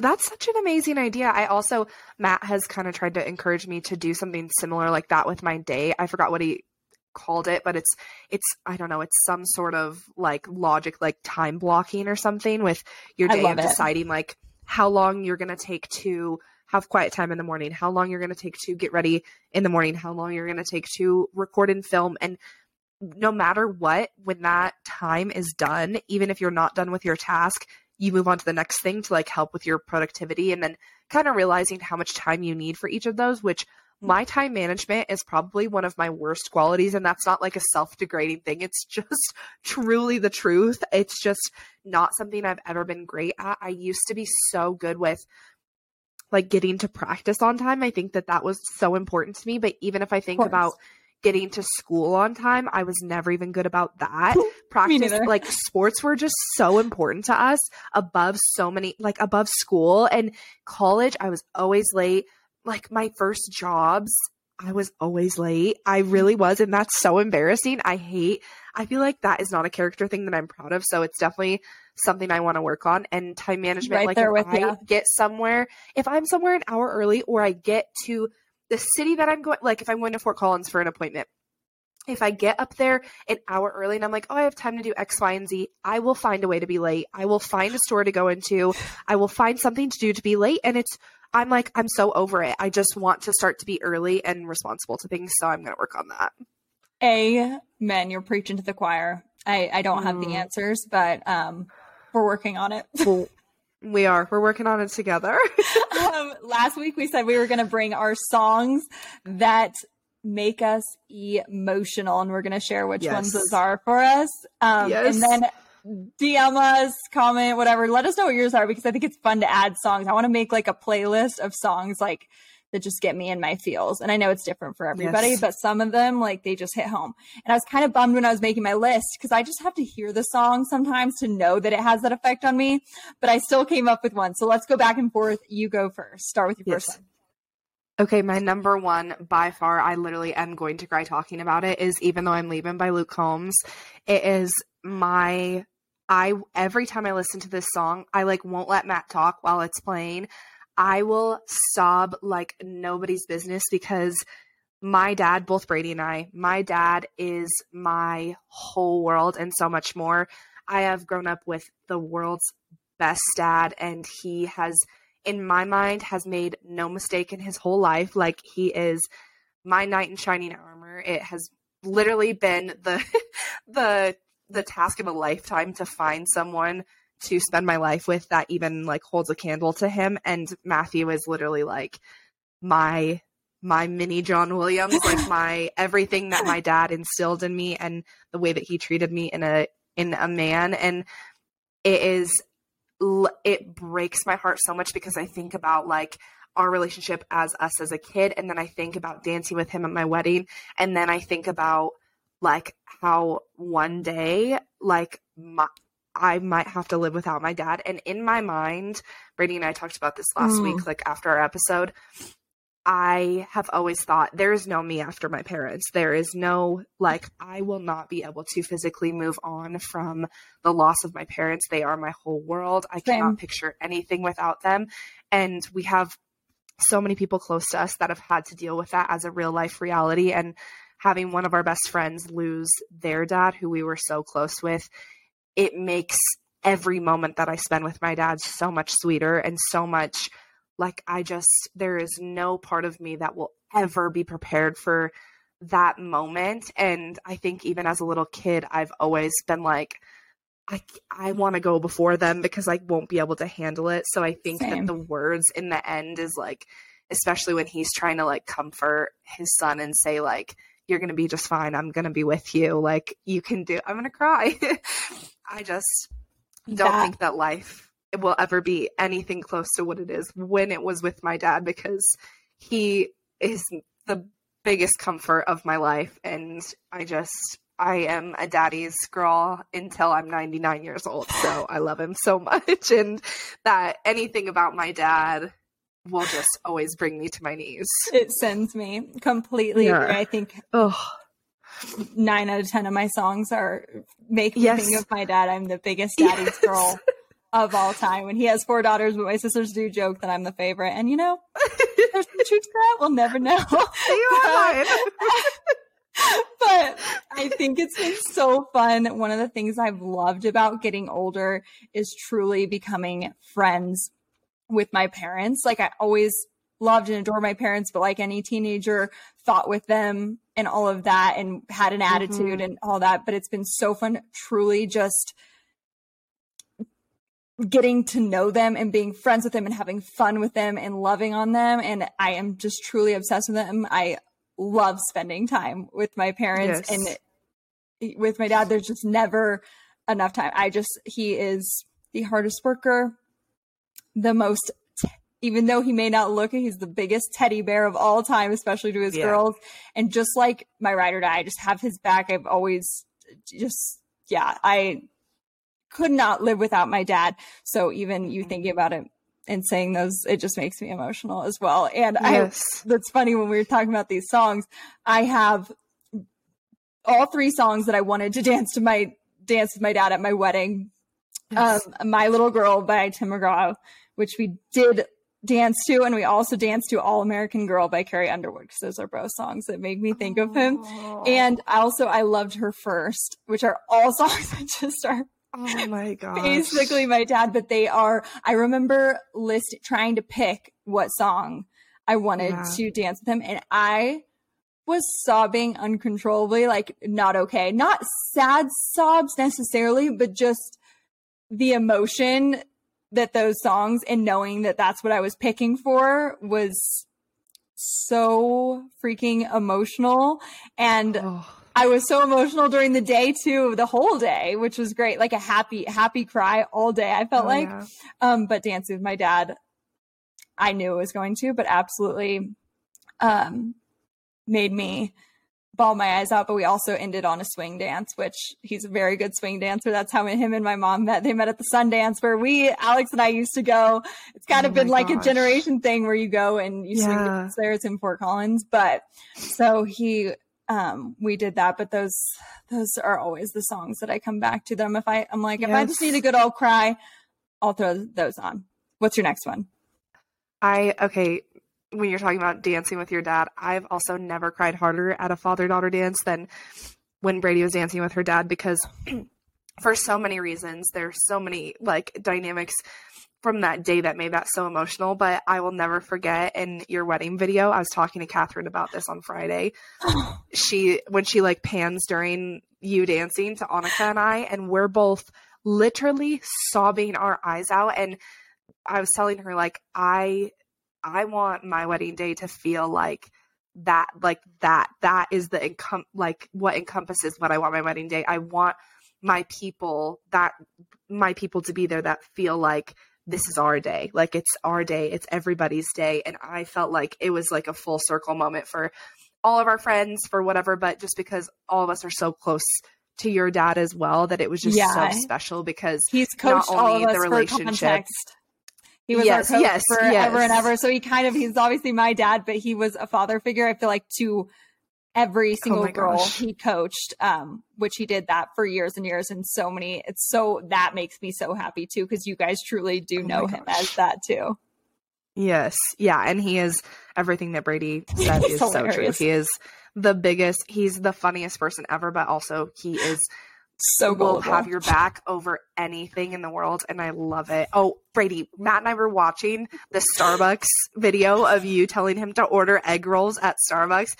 that's such an amazing idea. I also Matt has kind of tried to encourage me to do something similar like that with my day. I forgot what he called it, but it's it's I don't know, it's some sort of like logic like time blocking or something with your day of deciding like how long you're going to take to have quiet time in the morning, how long you're going to take to get ready in the morning, how long you're going to take to record and film. And no matter what when that time is done, even if you're not done with your task, you move on to the next thing to like help with your productivity and then kind of realizing how much time you need for each of those which my time management is probably one of my worst qualities and that's not like a self-degrading thing. It's just truly the truth. It's just not something i've ever been great at. I used to be so good with like getting to practice on time. I think that that was so important to me but even if i think about getting to school on time i was never even good about that. Practice like sports were just so important to us above so many like above school. And college i was always late like my first jobs, I was always late. I really was. And that's so embarrassing. I hate, I feel like that is not a character thing that I'm proud of. So it's definitely something I want to work on. And time management, right like if I you. get somewhere, if I'm somewhere an hour early or I get to the city that I'm going, like if I'm going to Fort Collins for an appointment, if I get up there an hour early and I'm like, oh, I have time to do X, Y, and Z, I will find a way to be late. I will find a store to go into. I will find something to do to be late. And it's I'm like, I'm so over it. I just want to start to be early and responsible to things. So I'm going to work on that. Amen. You're preaching to the choir. I, I don't have mm. the answers, but um, we're working on it. well, we are. We're working on it together. um, last week we said we were going to bring our songs that make us emotional, and we're going to share which yes. ones those are for us. Um, yes. And then DM us, comment, whatever. Let us know what yours are because I think it's fun to add songs. I want to make like a playlist of songs like that just get me in my feels. And I know it's different for everybody, yes. but some of them like they just hit home. And I was kind of bummed when I was making my list because I just have to hear the song sometimes to know that it has that effect on me. But I still came up with one. So let's go back and forth. You go first. Start with your yes. first one. Okay, my number one by far, I literally am going to cry talking about it, is Even Though I'm Leaving by Luke Combs. It is my I every time I listen to this song, I like won't let Matt talk while it's playing. I will sob like nobody's business because my dad, both Bradey and I, my dad is my whole world and so much more. I have grown up with the world's best dad and he has in my mind has made no mistake in his whole life. Like he is my knight in shining armor. It has literally been the the the task of a lifetime to find someone to spend my life with that even like holds a candle to him. And Matthew is literally like my my mini John Williams like my everything that my dad instilled in me and the way that he treated me in a in a man. And it is it breaks my heart so much because I think about like our relationship as us as a kid and then I think about dancing with him at my wedding and then I think about like how one day like my, I might have to live without my dad. And in my mind, Bradey and I talked about this last mm. week, like after our episode. I have always thought there is no me after my parents. There is no, like, I will not be able to physically move on from the loss of my parents. They are my whole world. I Same. cannot picture anything without them. And we have so many people close to us that have had to deal with that as a real life reality. And having one of our best friends lose their dad, who we were so close with, it makes every moment that I spend with my dad so much sweeter and so much like I just, there is no part of me that will ever be prepared for that moment. And I think even as a little kid, I've always been like, I, I want to go before them because I won't be able to handle it. So I think Same. that the words in the end is like, especially when he's trying to like comfort his son and say like, you're going to be just fine. I'm going to be with you. Like you can do, I'm going to cry. I just don't that- think that life will ever be anything close to what it is when it was with my dad because he is the biggest comfort of my life and I just I am a daddy's girl until I'm 99 years old. So I love him so much. And that anything about my dad will just always bring me to my knees. It sends me completely. Yeah. I think oh. nine out of 10 of my songs are make me yes. think of my dad. I'm the biggest daddy's yes. girl of all time. And he has four daughters, but my sisters do joke that I'm the favorite. And you know, there's some truth to that. We'll never know. You are but I think it's been so fun. One of the things I've loved about getting older is truly becoming friends with my parents. Like I always loved and adored my parents, but like any teenager, fought with them and all of that and had an attitude mm-hmm. and all that. But it's been so fun, truly just getting to know them and being friends with them and having fun with them and loving on them. And I am just truly obsessed with them. I love spending time with my parents yes. and with my dad. There's just never enough time. I just, he is the hardest worker, the most, even though he may not look it, he's the biggest teddy bear of all time, especially to his yeah. girls. And just like my ride or die, I just have his back. I've always just, yeah, I could not live without my dad. So even you thinking about it and saying those, it just makes me emotional as well. And yes. I, that's funny when we were talking about these songs. I have all three songs that I wanted to dance to my dance with my dad at my wedding. Yes. Um, my Little Girl by Tim McGraw, which we did dance to, and we also danced to All American Girl by Carrie Underwood because those are both songs that make me think of him. And also, I loved her first, which are all songs that just are Oh my god. Basically my dad, but they are I remember list trying to pick what song I wanted yeah. to dance with him and I was sobbing uncontrollably, like not okay. Not sad sobs necessarily, but just the emotion that those songs and knowing that that's what I was picking for was so freaking emotional and oh I was so emotional during the day too, the whole day, which was great. Like a happy, happy cry all day. I felt oh, like, yeah. um, but dancing with my dad, I knew it was going to, but absolutely, um, made me bawl my eyes out. But we also ended on a swing dance, which he's a very good swing dancer. That's how him and my mom met. They met at the Sundance where we, Alex and I used to go. It's kind oh of been like a generation thing where you go and you yeah. swing there. It's in Fort Collins, but so he, um, we did that, but those those are always the songs that I come back to them. If I I'm like, yes. if I just need a good old cry, I'll throw those on. What's your next one? I okay. When you're talking about dancing with your dad, I've also never cried harder at a father daughter dance than when Bradey was dancing with her dad because for so many reasons, there's so many like dynamics from that day that made that so emotional. But I will never forget in your wedding video, I was talking to Catherine about this on Friday. she, when she like pans during you dancing to Annika and I, and we're both literally sobbing our eyes out. And I was telling her, like, I, I want my wedding day to feel like that, like that, that is the income, like what encompasses what I want my wedding day. I want my people that my people to be there that feel like this is our day. Like it's our day. It's everybody's day. And I felt like it was like a full circle moment for all of our friends, for whatever, but just because all of us are so close to your dad as well, that it was just yeah. so special because he's coached all of us the relationship. He was yes, our coach yes, forever yes. and ever. So he kind of he's obviously my dad, but he was a father figure. I feel like to every oh single oh girl gosh. he coached um which he did that for years and years and so many it's so that makes me so happy too because you guys truly do oh know him as that too Yes. Yeah. And he is everything that Bradey said is so true. He is the biggest, he's the funniest person ever, but also he is so will have your back over anything in the world and I love it. Oh, Bradey, Matt and I were watching the Starbucks video of you telling him to order egg rolls at Starbucks.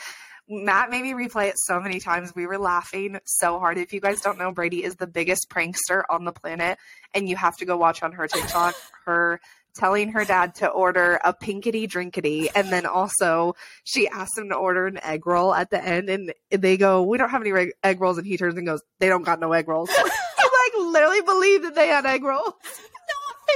Matt made me replay it so many times. We were laughing so hard. If you guys don't know, Bradey is the biggest prankster on the planet, and you have to go watch on her TikTok her telling her dad to order a pinkety drinkety. And then also she asked him to order an egg roll at the end. And they go, We don't have any egg rolls. And he turns and goes, They don't got no egg rolls. I like literally believe that they had egg rolls.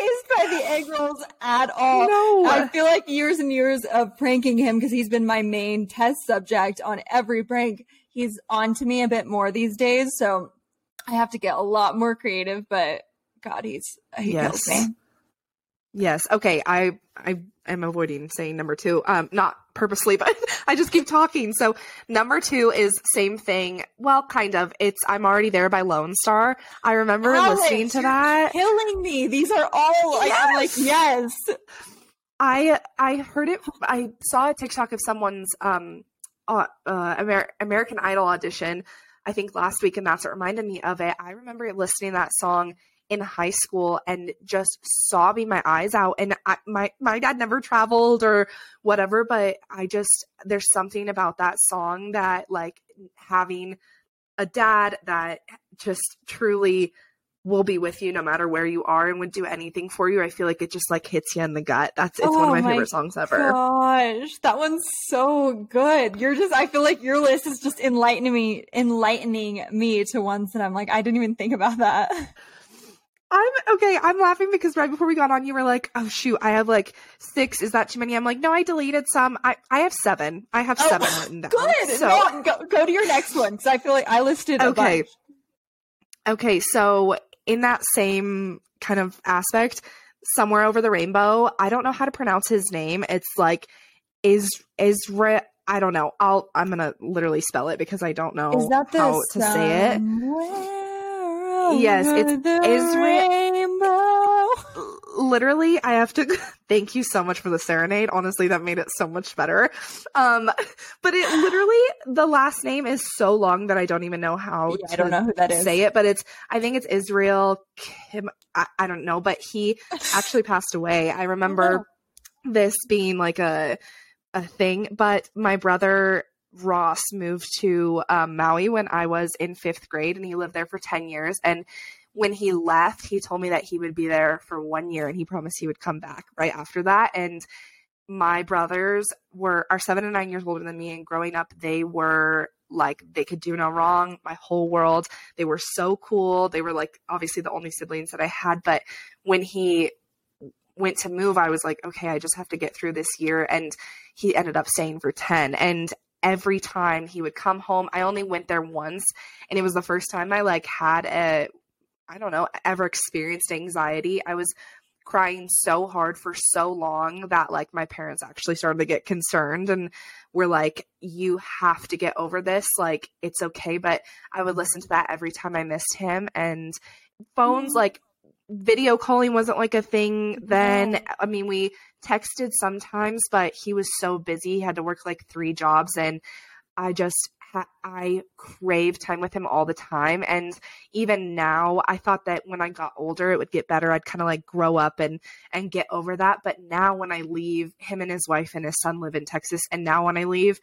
Phased by the egg rolls at all. No. I feel like years and years of pranking him because he's been my main test subject on every prank. He's on to me a bit more these days. So I have to get a lot more creative, but God, he's he yes. kills me. Yes. Okay. I I am avoiding saying number two. Um, not purposely, but I just keep talking. So number two is same thing. Well, kind of. It's I'm already there by Lonestar. I remember Alex, listening to that. Killing me. These are all like yes. I'm like yes. I I heard it. I saw a TikTok of someone's um uh, uh Amer- American Idol audition. I think last week, and that's what reminded me of it. I remember listening to that song in high school and just sobbing my eyes out and I, my my dad never traveled or whatever but I just there's something about that song that like having a dad that just truly will be with you no matter where you are and would do anything for you. I feel like it just like hits you in the gut. That's it's oh one of oh my, my favorite songs ever. Gosh, that one's so good. You're just I feel like your list is just enlightening me enlightening me to ones that I'm like I didn't even think about that. I'm okay. I'm laughing because right before we got on, you were like, "Oh shoot, I have like six. Is that too many?" I'm like, "No, I deleted some. I I have seven. I have oh, seven written down." Good. So no, go, go to your next one because I feel like I listed. okay. Bunch. Okay, so in that same kind of aspect, somewhere over the rainbow, I don't know how to pronounce his name. It's like is Israel. I don't know. I'll I'm gonna literally spell it because I don't know is that how to say it yes, it's Israel. Literally, I have to thank you so much for the serenade. Honestly, that made it so much better. Um, but it literally the last name is so long that I don't even know how yeah, I don't know who that is. Say it, but it's I think it's Israel Kim. I, I don't know, but he actually passed away. I remember oh. this being like a a thing, but my brother Ross moved to um, Maui when I was in fifth grade, and he lived there for 10 years. And when he left, he told me that he would be there for one year and he promised he would come back right after that. And my brothers were are seven and nine years older than me, and growing up, they were like they could do no wrong. My whole world. They were so cool. They were like obviously the only siblings that I had. But when he went to move, I was like, okay, I just have to get through this year. And he ended up staying for 10. And every time he would come home. I only went there once and it was the first time I like had a I don't know, ever experienced anxiety. I was crying so hard for so long that like my parents actually started to get concerned and were like you have to get over this like it's okay but i would listen to that every time i missed him and phones mm-hmm. like video calling wasn't like a thing then. I mean, we texted sometimes, but he was so busy. He had to work like three jobs. And I just, I crave time with him all the time. And even now, I thought that when I got older, it would get better. I'd kind of like grow up and, and get over that. But now when I leave, him and his wife and his son live in Texas. And now when I leave,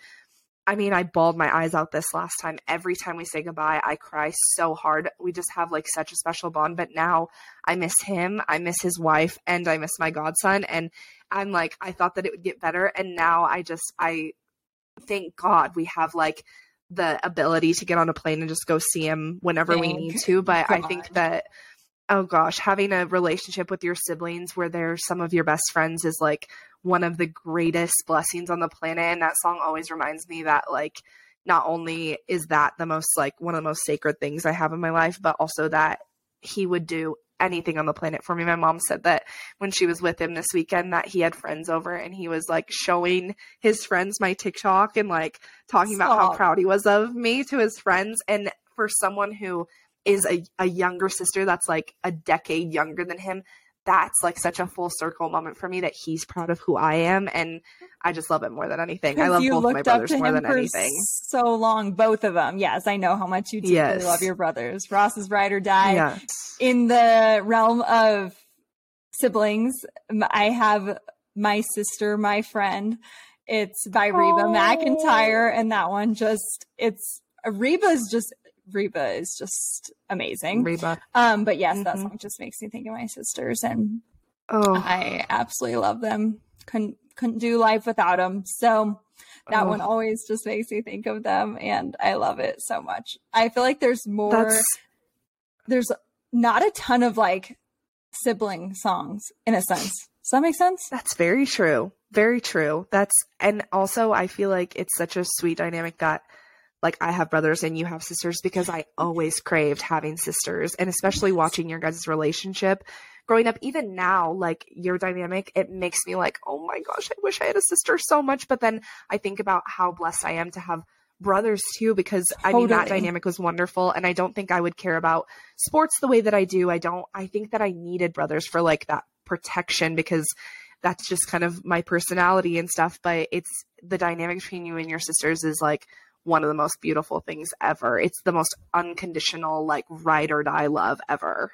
I mean, I bawled my eyes out this last time. Every time we say goodbye, I cry so hard. We just have like such a special bond. But now I miss him, I miss his wife, and I miss my godson. And I'm like, I thought that it would get better. And now I just, I thank God we have like the ability to get on a plane and just go see him whenever thank we need to. But God. I think that oh gosh, having a relationship with your siblings where they're some of your best friends is like one of the greatest blessings on the planet. And that song always reminds me that, like, not only is that the most, like, one of the most sacred things I have in my life, but also that he would do anything on the planet for me. My mom said that when she was with him this weekend that he had friends over and he was like showing his friends my TikTok and like talking Stop. about how proud he was of me to his friends and for someone who is a, a younger sister that's like a decade younger than him that's like such a full circle moment for me that he's proud of who I am and I just love it more than anything. I love both my brothers more than anything. So long, both of them. Yes, I know how much you deeply yes. love your brothers. Ross is ride or die. Yes. In the realm of siblings, I have my sister, my friend. It's by Reba oh. McEntire, and that one just it's Reba's just Reba is just amazing. Reba. Um, but yes, mm-hmm. that song just makes me think of my sisters, and oh, I absolutely love them. Couldn't couldn't do life without them. So that oh. one always just makes me think of them, and I love it so much. I feel like there's more. That's... There's not a ton of like sibling songs in a sense. Does that make sense? That's very true. Very true. That's and also I feel like it's such a sweet dynamic that like I have brothers and you have sisters because I always craved having sisters and especially watching your guys' relationship. Growing up even now like your dynamic it makes me like oh my gosh I wish I had a sister so much. But then I think about how blessed I am to have brothers too because totally. I mean that dynamic was wonderful and I don't think I would care about sports the way that I do. I don't I think that I needed brothers for like that protection because that's just kind of my personality and stuff but it's the dynamic between you and your sisters is like one of the most beautiful things ever. It's the most unconditional, like ride or die love ever.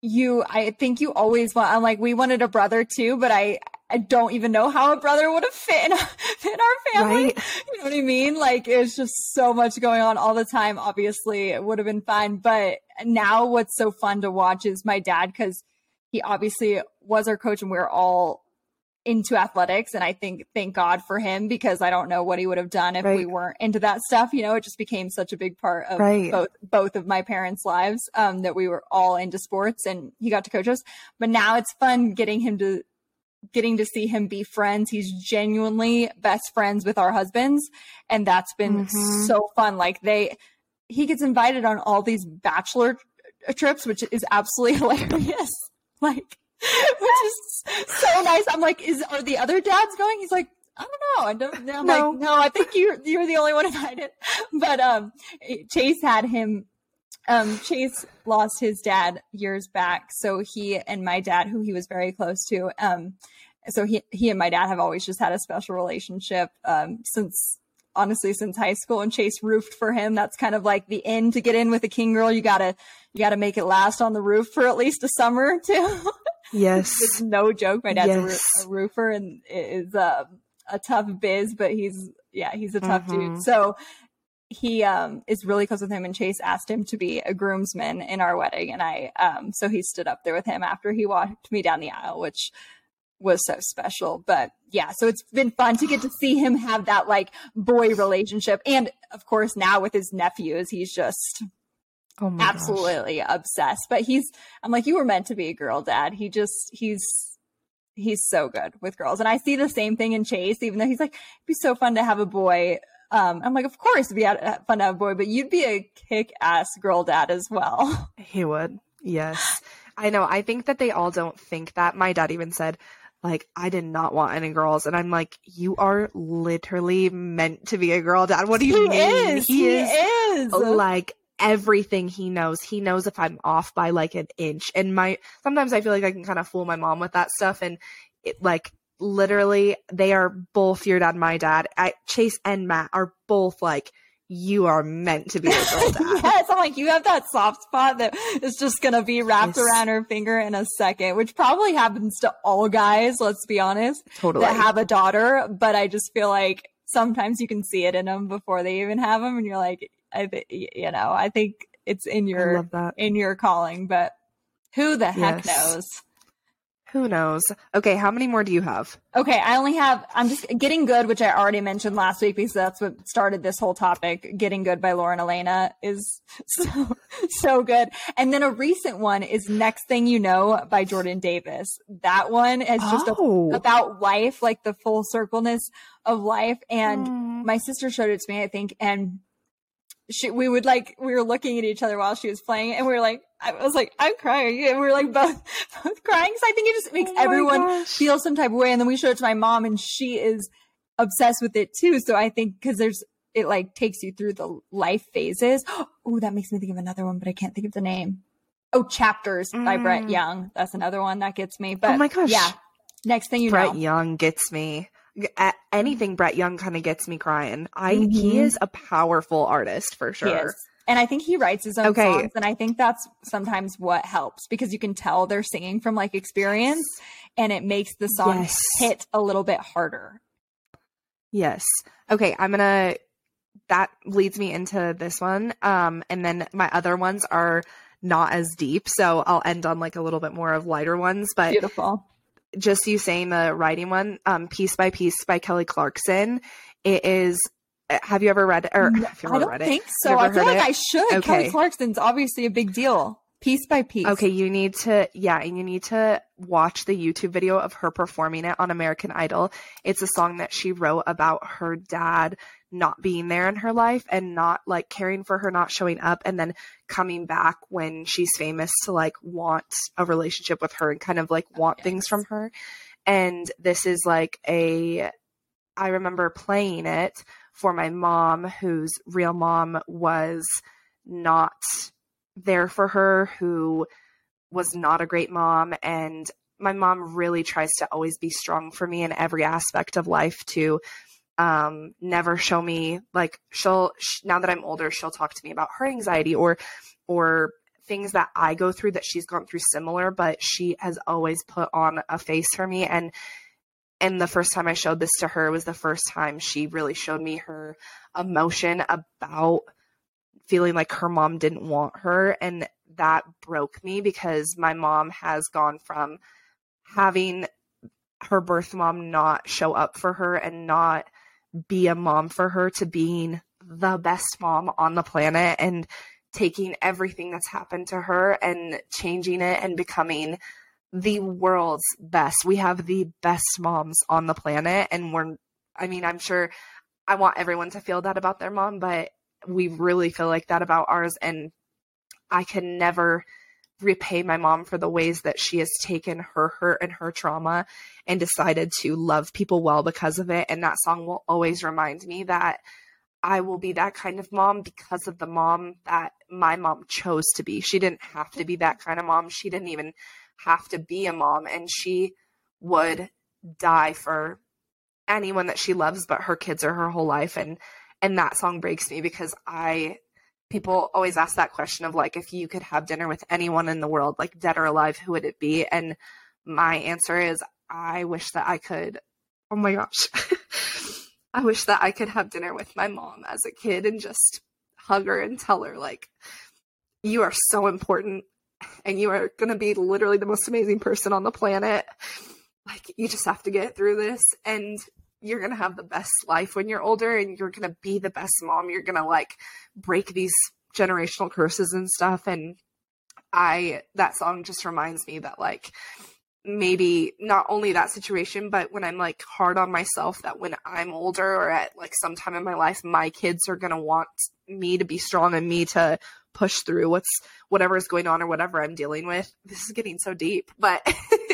You, I think you always want. I'm like, we wanted a brother too, but I, I don't even know how a brother would have fit in, in our family. Right. You know what I mean? Like, it's just so much going on all the time. Obviously, it would have been fine, but now what's so fun to watch is my dad because he obviously was our coach, and we we're all into athletics and I think thank God for him because I don't know what he would have done if right. we weren't into that stuff. You know, it just became such a big part of right. both both of my parents' lives um, that we were all into sports and he got to coach us. But now it's fun getting him to getting to see him be friends. He's genuinely best friends with our husbands and that's been mm-hmm. so fun. Like they he gets invited on all these bachelor trips which is absolutely hilarious. Like which is so nice. I'm like, is are the other dads going? He's like, I don't know. I don't. I'm no. like, no. I think you're you're the only one invited. But um, Chase had him. Um, Chase lost his dad years back, so he and my dad, who he was very close to, um, so he he and my dad have always just had a special relationship um, since honestly since high school and Chase roofed for him. That's kind of like the end to get in with a king girl. You gotta you gotta make it last on the roof for at least a summer too. Yes. it's no joke. My dad's yes. a, roofer and is uh, a tough biz, but he's, yeah, he's a tough mm-hmm. dude. So he um, is really close with him and Chase asked him to be a groomsman in our wedding. And I, um, so he stood up there with him after he walked me down the aisle, which was so special. But yeah, so it's been fun to get to see him have that like boy relationship. And of course, now with his nephews, he's just Oh absolutely gosh. obsessed. But he's, I'm like, you were meant to be a girl dad. He just, he's, he's so good with girls. And I see the same thing in Chase, even though he's like, it'd be so fun to have a boy. Um, I'm like, of course it'd be fun to have a boy, but you'd be a kick ass girl dad as well. He would. Yes. I know. I think that they all don't think that. My dad even said, like I did not want any girls, and I'm like, you are literally meant to be a girl dad. What do you he mean? Is, he, he is. is like everything he knows. He knows if I'm off by like an inch. And my sometimes I feel like I can kind of fool my mom with that stuff and it like literally they are both your dad my dad. I, Chase and Matt are both like you are meant to be a girl dad. yes, I'm like, you have that soft spot that is just gonna be wrapped yes. around her finger in a second, which probably happens to all guys, let's be honest. Totally. That have a daughter. But I just feel like sometimes you can see it in them before they even have them, and you're like, I think you know, I think it's in your in your calling, but who the heck yes. knows? Who knows? Okay, how many more do you have? Okay, I only have I'm just getting good, which I already mentioned last week because that's what started this whole topic. Getting good by Lauren Alaina is so so good. And then a recent one is Next Thing You Know by Jordan Davis. That one is just oh. a, about life, like the full circleness of life. And mm. my sister showed it to me, I think, and she we would like we were looking at each other while she was playing and we were like I was like I'm crying and we were like both both crying so I think it just makes oh everyone gosh. feel some type of way and then we showed it to my mom and she is obsessed with it too so I think because there's it like takes you through the life phases oh that makes me think of another one but I can't think of the name Oh, Chapters mm. by Brett mm. Young. That's another one that gets me. But oh my gosh. Yeah. Next thing you Brett know. Brett Young gets me. Anything Brett Young kind of gets me crying. I mm-hmm. he is a powerful artist for sure. And I think he writes his own okay. songs. And I think that's sometimes what helps because you can tell they're singing from like experience and it makes the song yes. hit a little bit harder. Yes. Okay. I'm going to, that leads me into this one. Um, and then my other ones are not as deep. So I'll end on like a little bit more of lighter ones. But beautiful. Just you saying the writing one, um, piece by piece by Kelly Clarkson. It is have you ever read it? Or I don't think it? so. I feel like it? I should. Okay. Kelly Clarkson's obviously a big deal. Piece by piece. Okay, you need to yeah, and you need to watch the YouTube video of her performing it on American Idol. It's a song that she wrote about her dad not being there in her life and not like caring for her, not showing up, and then coming back when she's famous to like want a relationship with her and kind of like oh, want yes. things from her. And this is like a I remember playing it for my mom, whose real mom was not there for her, who was not a great mom. And my mom really tries to always be strong for me in every aspect of life to um, never show me like she'll now that I'm older she'll talk to me about her anxiety or or things that I go through that she's gone through similar but she has always put on a face for me and and the first time I showed this to her was the first time she really showed me her emotion about feeling like her mom didn't want her. And that broke me because my mom has gone from having her birth mom not show up for her and not be a mom for her to being the best mom on the planet and taking everything that's happened to her and changing it and becoming the world's best. We have the best moms on the planet. And we're, I mean, I'm sure I want everyone to feel that about their mom, but we really feel like that about ours. And I can never repay my mom for the ways that she has taken her hurt and her trauma and decided to love people well because of it. And that song will always remind me that I will be that kind of mom because of the mom that my mom chose to be. She didn't have to be that kind of mom. She didn't even have to be a mom and she would die for anyone that she loves but her kids or her whole life and and that song breaks me because I people always ask that question of like if you could have dinner with anyone in the world like dead or alive who would it be and my answer is I wish that I could oh my gosh I wish that I could have dinner with my mom as a kid and just hug her and tell her like you are so important and you are going to be literally the most amazing person on the planet. Like, you just have to get through this and you're going to have the best life when you're older and you're going to be the best mom. You're going to like break these generational curses and stuff. And I, that song just reminds me that like, maybe not only that situation, but when I'm like hard on myself, that when I'm older or at like some time in my life, my kids are going to want me to be strong and me to push through what's whatever is going on or whatever I'm dealing with. This is getting so deep, but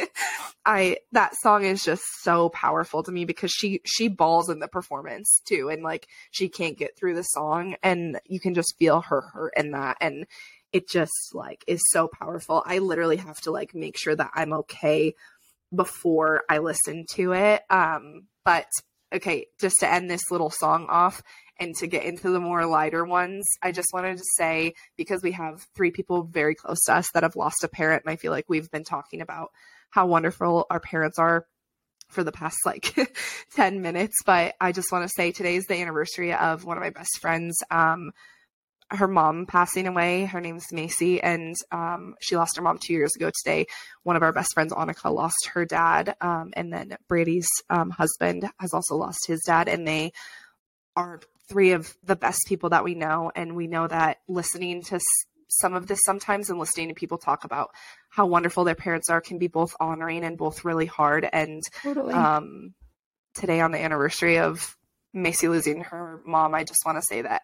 I that song is just so powerful to me because she she bawls in the performance too and like she can't get through the song and you can just feel her hurt in that and it just like is so powerful. I literally have to like make sure that I'm okay before I listen to it. Um but okay, just to end this little song off, and to get into the more lighter ones, I just wanted to say because we have three people very close to us that have lost a parent, and I feel like we've been talking about how wonderful our parents are for the past like 10 minutes. But I just want to say today is the anniversary of one of my best friends. Um, her mom passing away. Her name's Macy, and um, she lost her mom two years ago today. One of our best friends, Annika, lost her dad, um, and then Bradey's um, husband has also lost his dad, and they are three of the best people that we know. And we know that listening to some of this sometimes and listening to people talk about how wonderful their parents are can be both honoring and both really hard. And totally. um, today, on the anniversary of Macy losing her mom, I just want to say that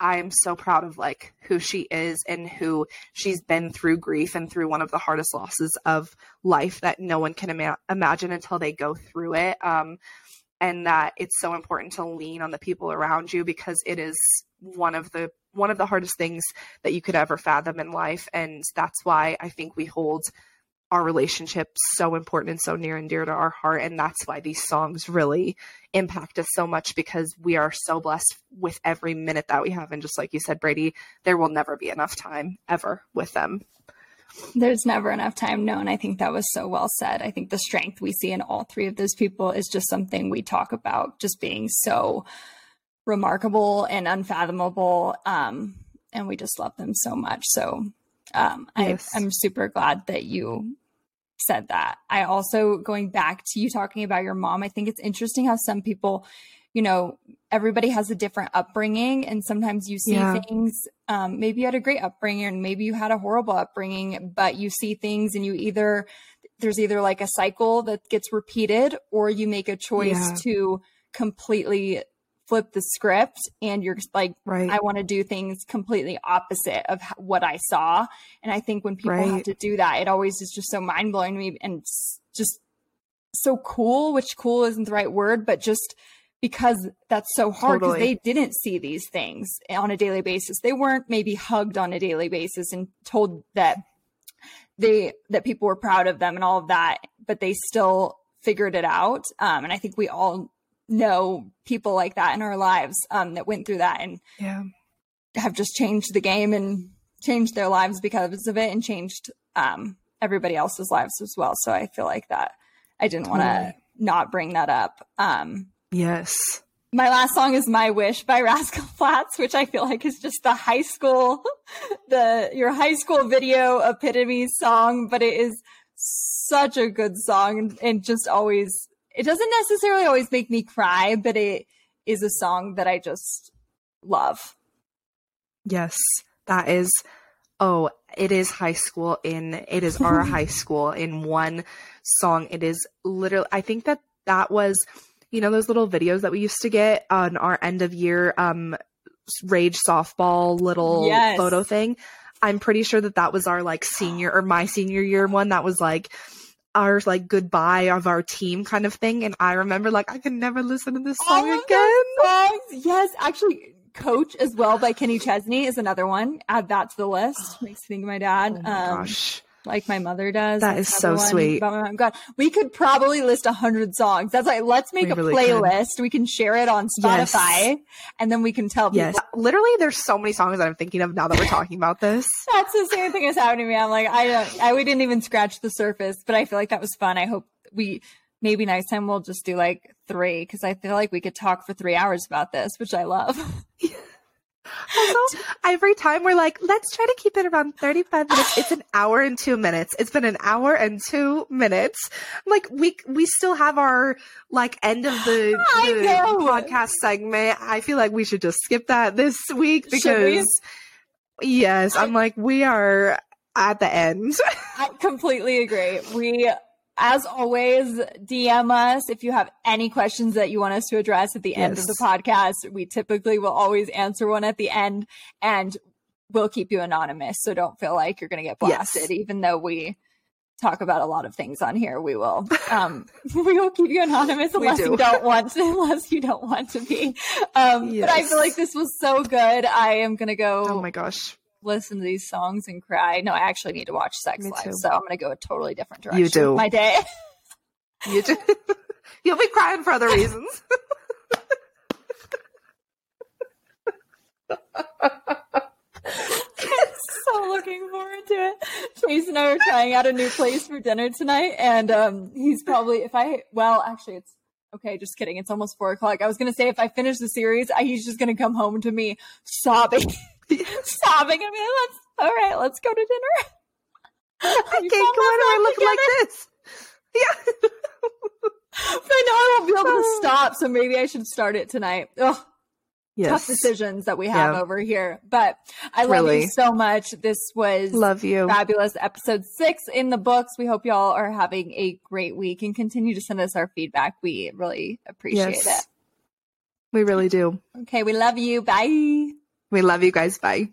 I am so proud of like who she is and who she's been through grief and through one of the hardest losses of life that no one can ima- imagine until they go through it. Um, and that it's so important to lean on the people around you because it is one of the one of the hardest things that you could ever fathom in life. And that's why i think we hold our relationship so important and so near and dear to our heart. And that's why these songs really impact us so much because we are so blessed with every minute that we have. And just like you said bradey there will never be enough time ever with them there's never enough time. No, and I think that was so well said. I think the strength we see in all three of those people is just something we talk about, just being so remarkable and unfathomable. Um, and we just love them so much. So um, yes. I, I'm super glad that you said that. I also, going back to you talking about your mom, I think it's interesting how some people you know, everybody has a different upbringing, and sometimes you see yeah. things. Um, maybe you had a great upbringing, and maybe you had a horrible upbringing, but you see things, and you either there's either like a cycle that gets repeated, or you make a choice yeah. to completely flip the script and you're like right. i want to do things completely opposite of what i saw and i think when people right. have to do that it always is just so mind-blowing to me and just so cool which cool isn't the right word but just because that's so hard because totally. they didn't see these things on a daily basis. They weren't maybe hugged on a daily basis and told that they that people were proud of them and all of that, but they still figured it out. Um, and I think we all know people like that in our lives um, that went through that and yeah. have just changed the game and changed their lives because of it and changed um, everybody else's lives as well. So I feel like that I didn't want to not bring that up. Um, Yes. My last song is My Wish by Rascal Flatts, which I feel like is just the high school, the your high school video epitome song, but it is such a good song and, and just always it doesn't necessarily always make me cry, but it is a song that I just love. Yes, that is oh, it is high school in it is our high school in one song. It is literally I think that that was you know those little videos that we used to get on our end of year um rage softball little yes. photo thing i'm pretty sure that that was our like senior or my senior year one. That was like our like goodbye of our team kind of thing. And i remember like i can never listen to this song again. yes. Actually coach as well by kenny chesney is another one. Add that to the list. Makes me think of my dad. Oh my um, gosh like my mother does. That is so sweet. Oh God, we could probably list a hundred songs. That's like, let's make we a really playlist. Could. We can share it on Spotify yes. and then we can tell people. Yes. Literally, there's so many songs that I'm thinking of now that we're talking about this. That's the same thing that's happening to me. I'm like, I don't, I, we didn't even scratch the surface, but I feel like that was fun. I hope we, maybe next time we'll just do like three because I feel like we could talk for three hours about this, which I love. Also, every time we're like, let's try to keep it around 35 minutes. It's an hour and two minutes. It's been an hour and two minutes. Like we we still have our like end of the, the podcast segment. I feel like we should just skip that this week because yes, I'm like, we are at the end. I completely agree. We as always, DM us if you have any questions that you want us to address at the end of the podcast. We typically will always answer one at the end and we'll keep you anonymous. So don't feel like you're going to get blasted, yes. even though we talk about a lot of things on here. We will, um, we will keep you anonymous unless do. you don't want to, unless you don't want to be. Um, yes. but I feel like this was so good. I am going to go. Oh my gosh listen to these songs and cry. No, I actually need to watch Sex Life, so I'm going to go a totally different direction. You do my day. you do. You'll be crying for other reasons. so looking forward to it. Chase and I are trying out a new place for dinner tonight, and um, he's probably if I well, actually, it's okay. Just kidding. It's almost four o'clock. I was gonna say if I finish the series, I, he's just gonna come home to me sobbing. sobbing and be like, let's, all right, let's go to dinner. I can't go anywhere looking like this. Yeah. but I know I won't be able to stop, so maybe I should start it tonight. Ugh. Yes. Tough decisions that we have yeah. over here. But I love really. you so much. This was love you. fabulous episode six in the books. We hope y'all are having a great week and continue to send us our feedback. We really appreciate yes. it. We really do. Okay, we love you. Bye. We love you guys. Bye.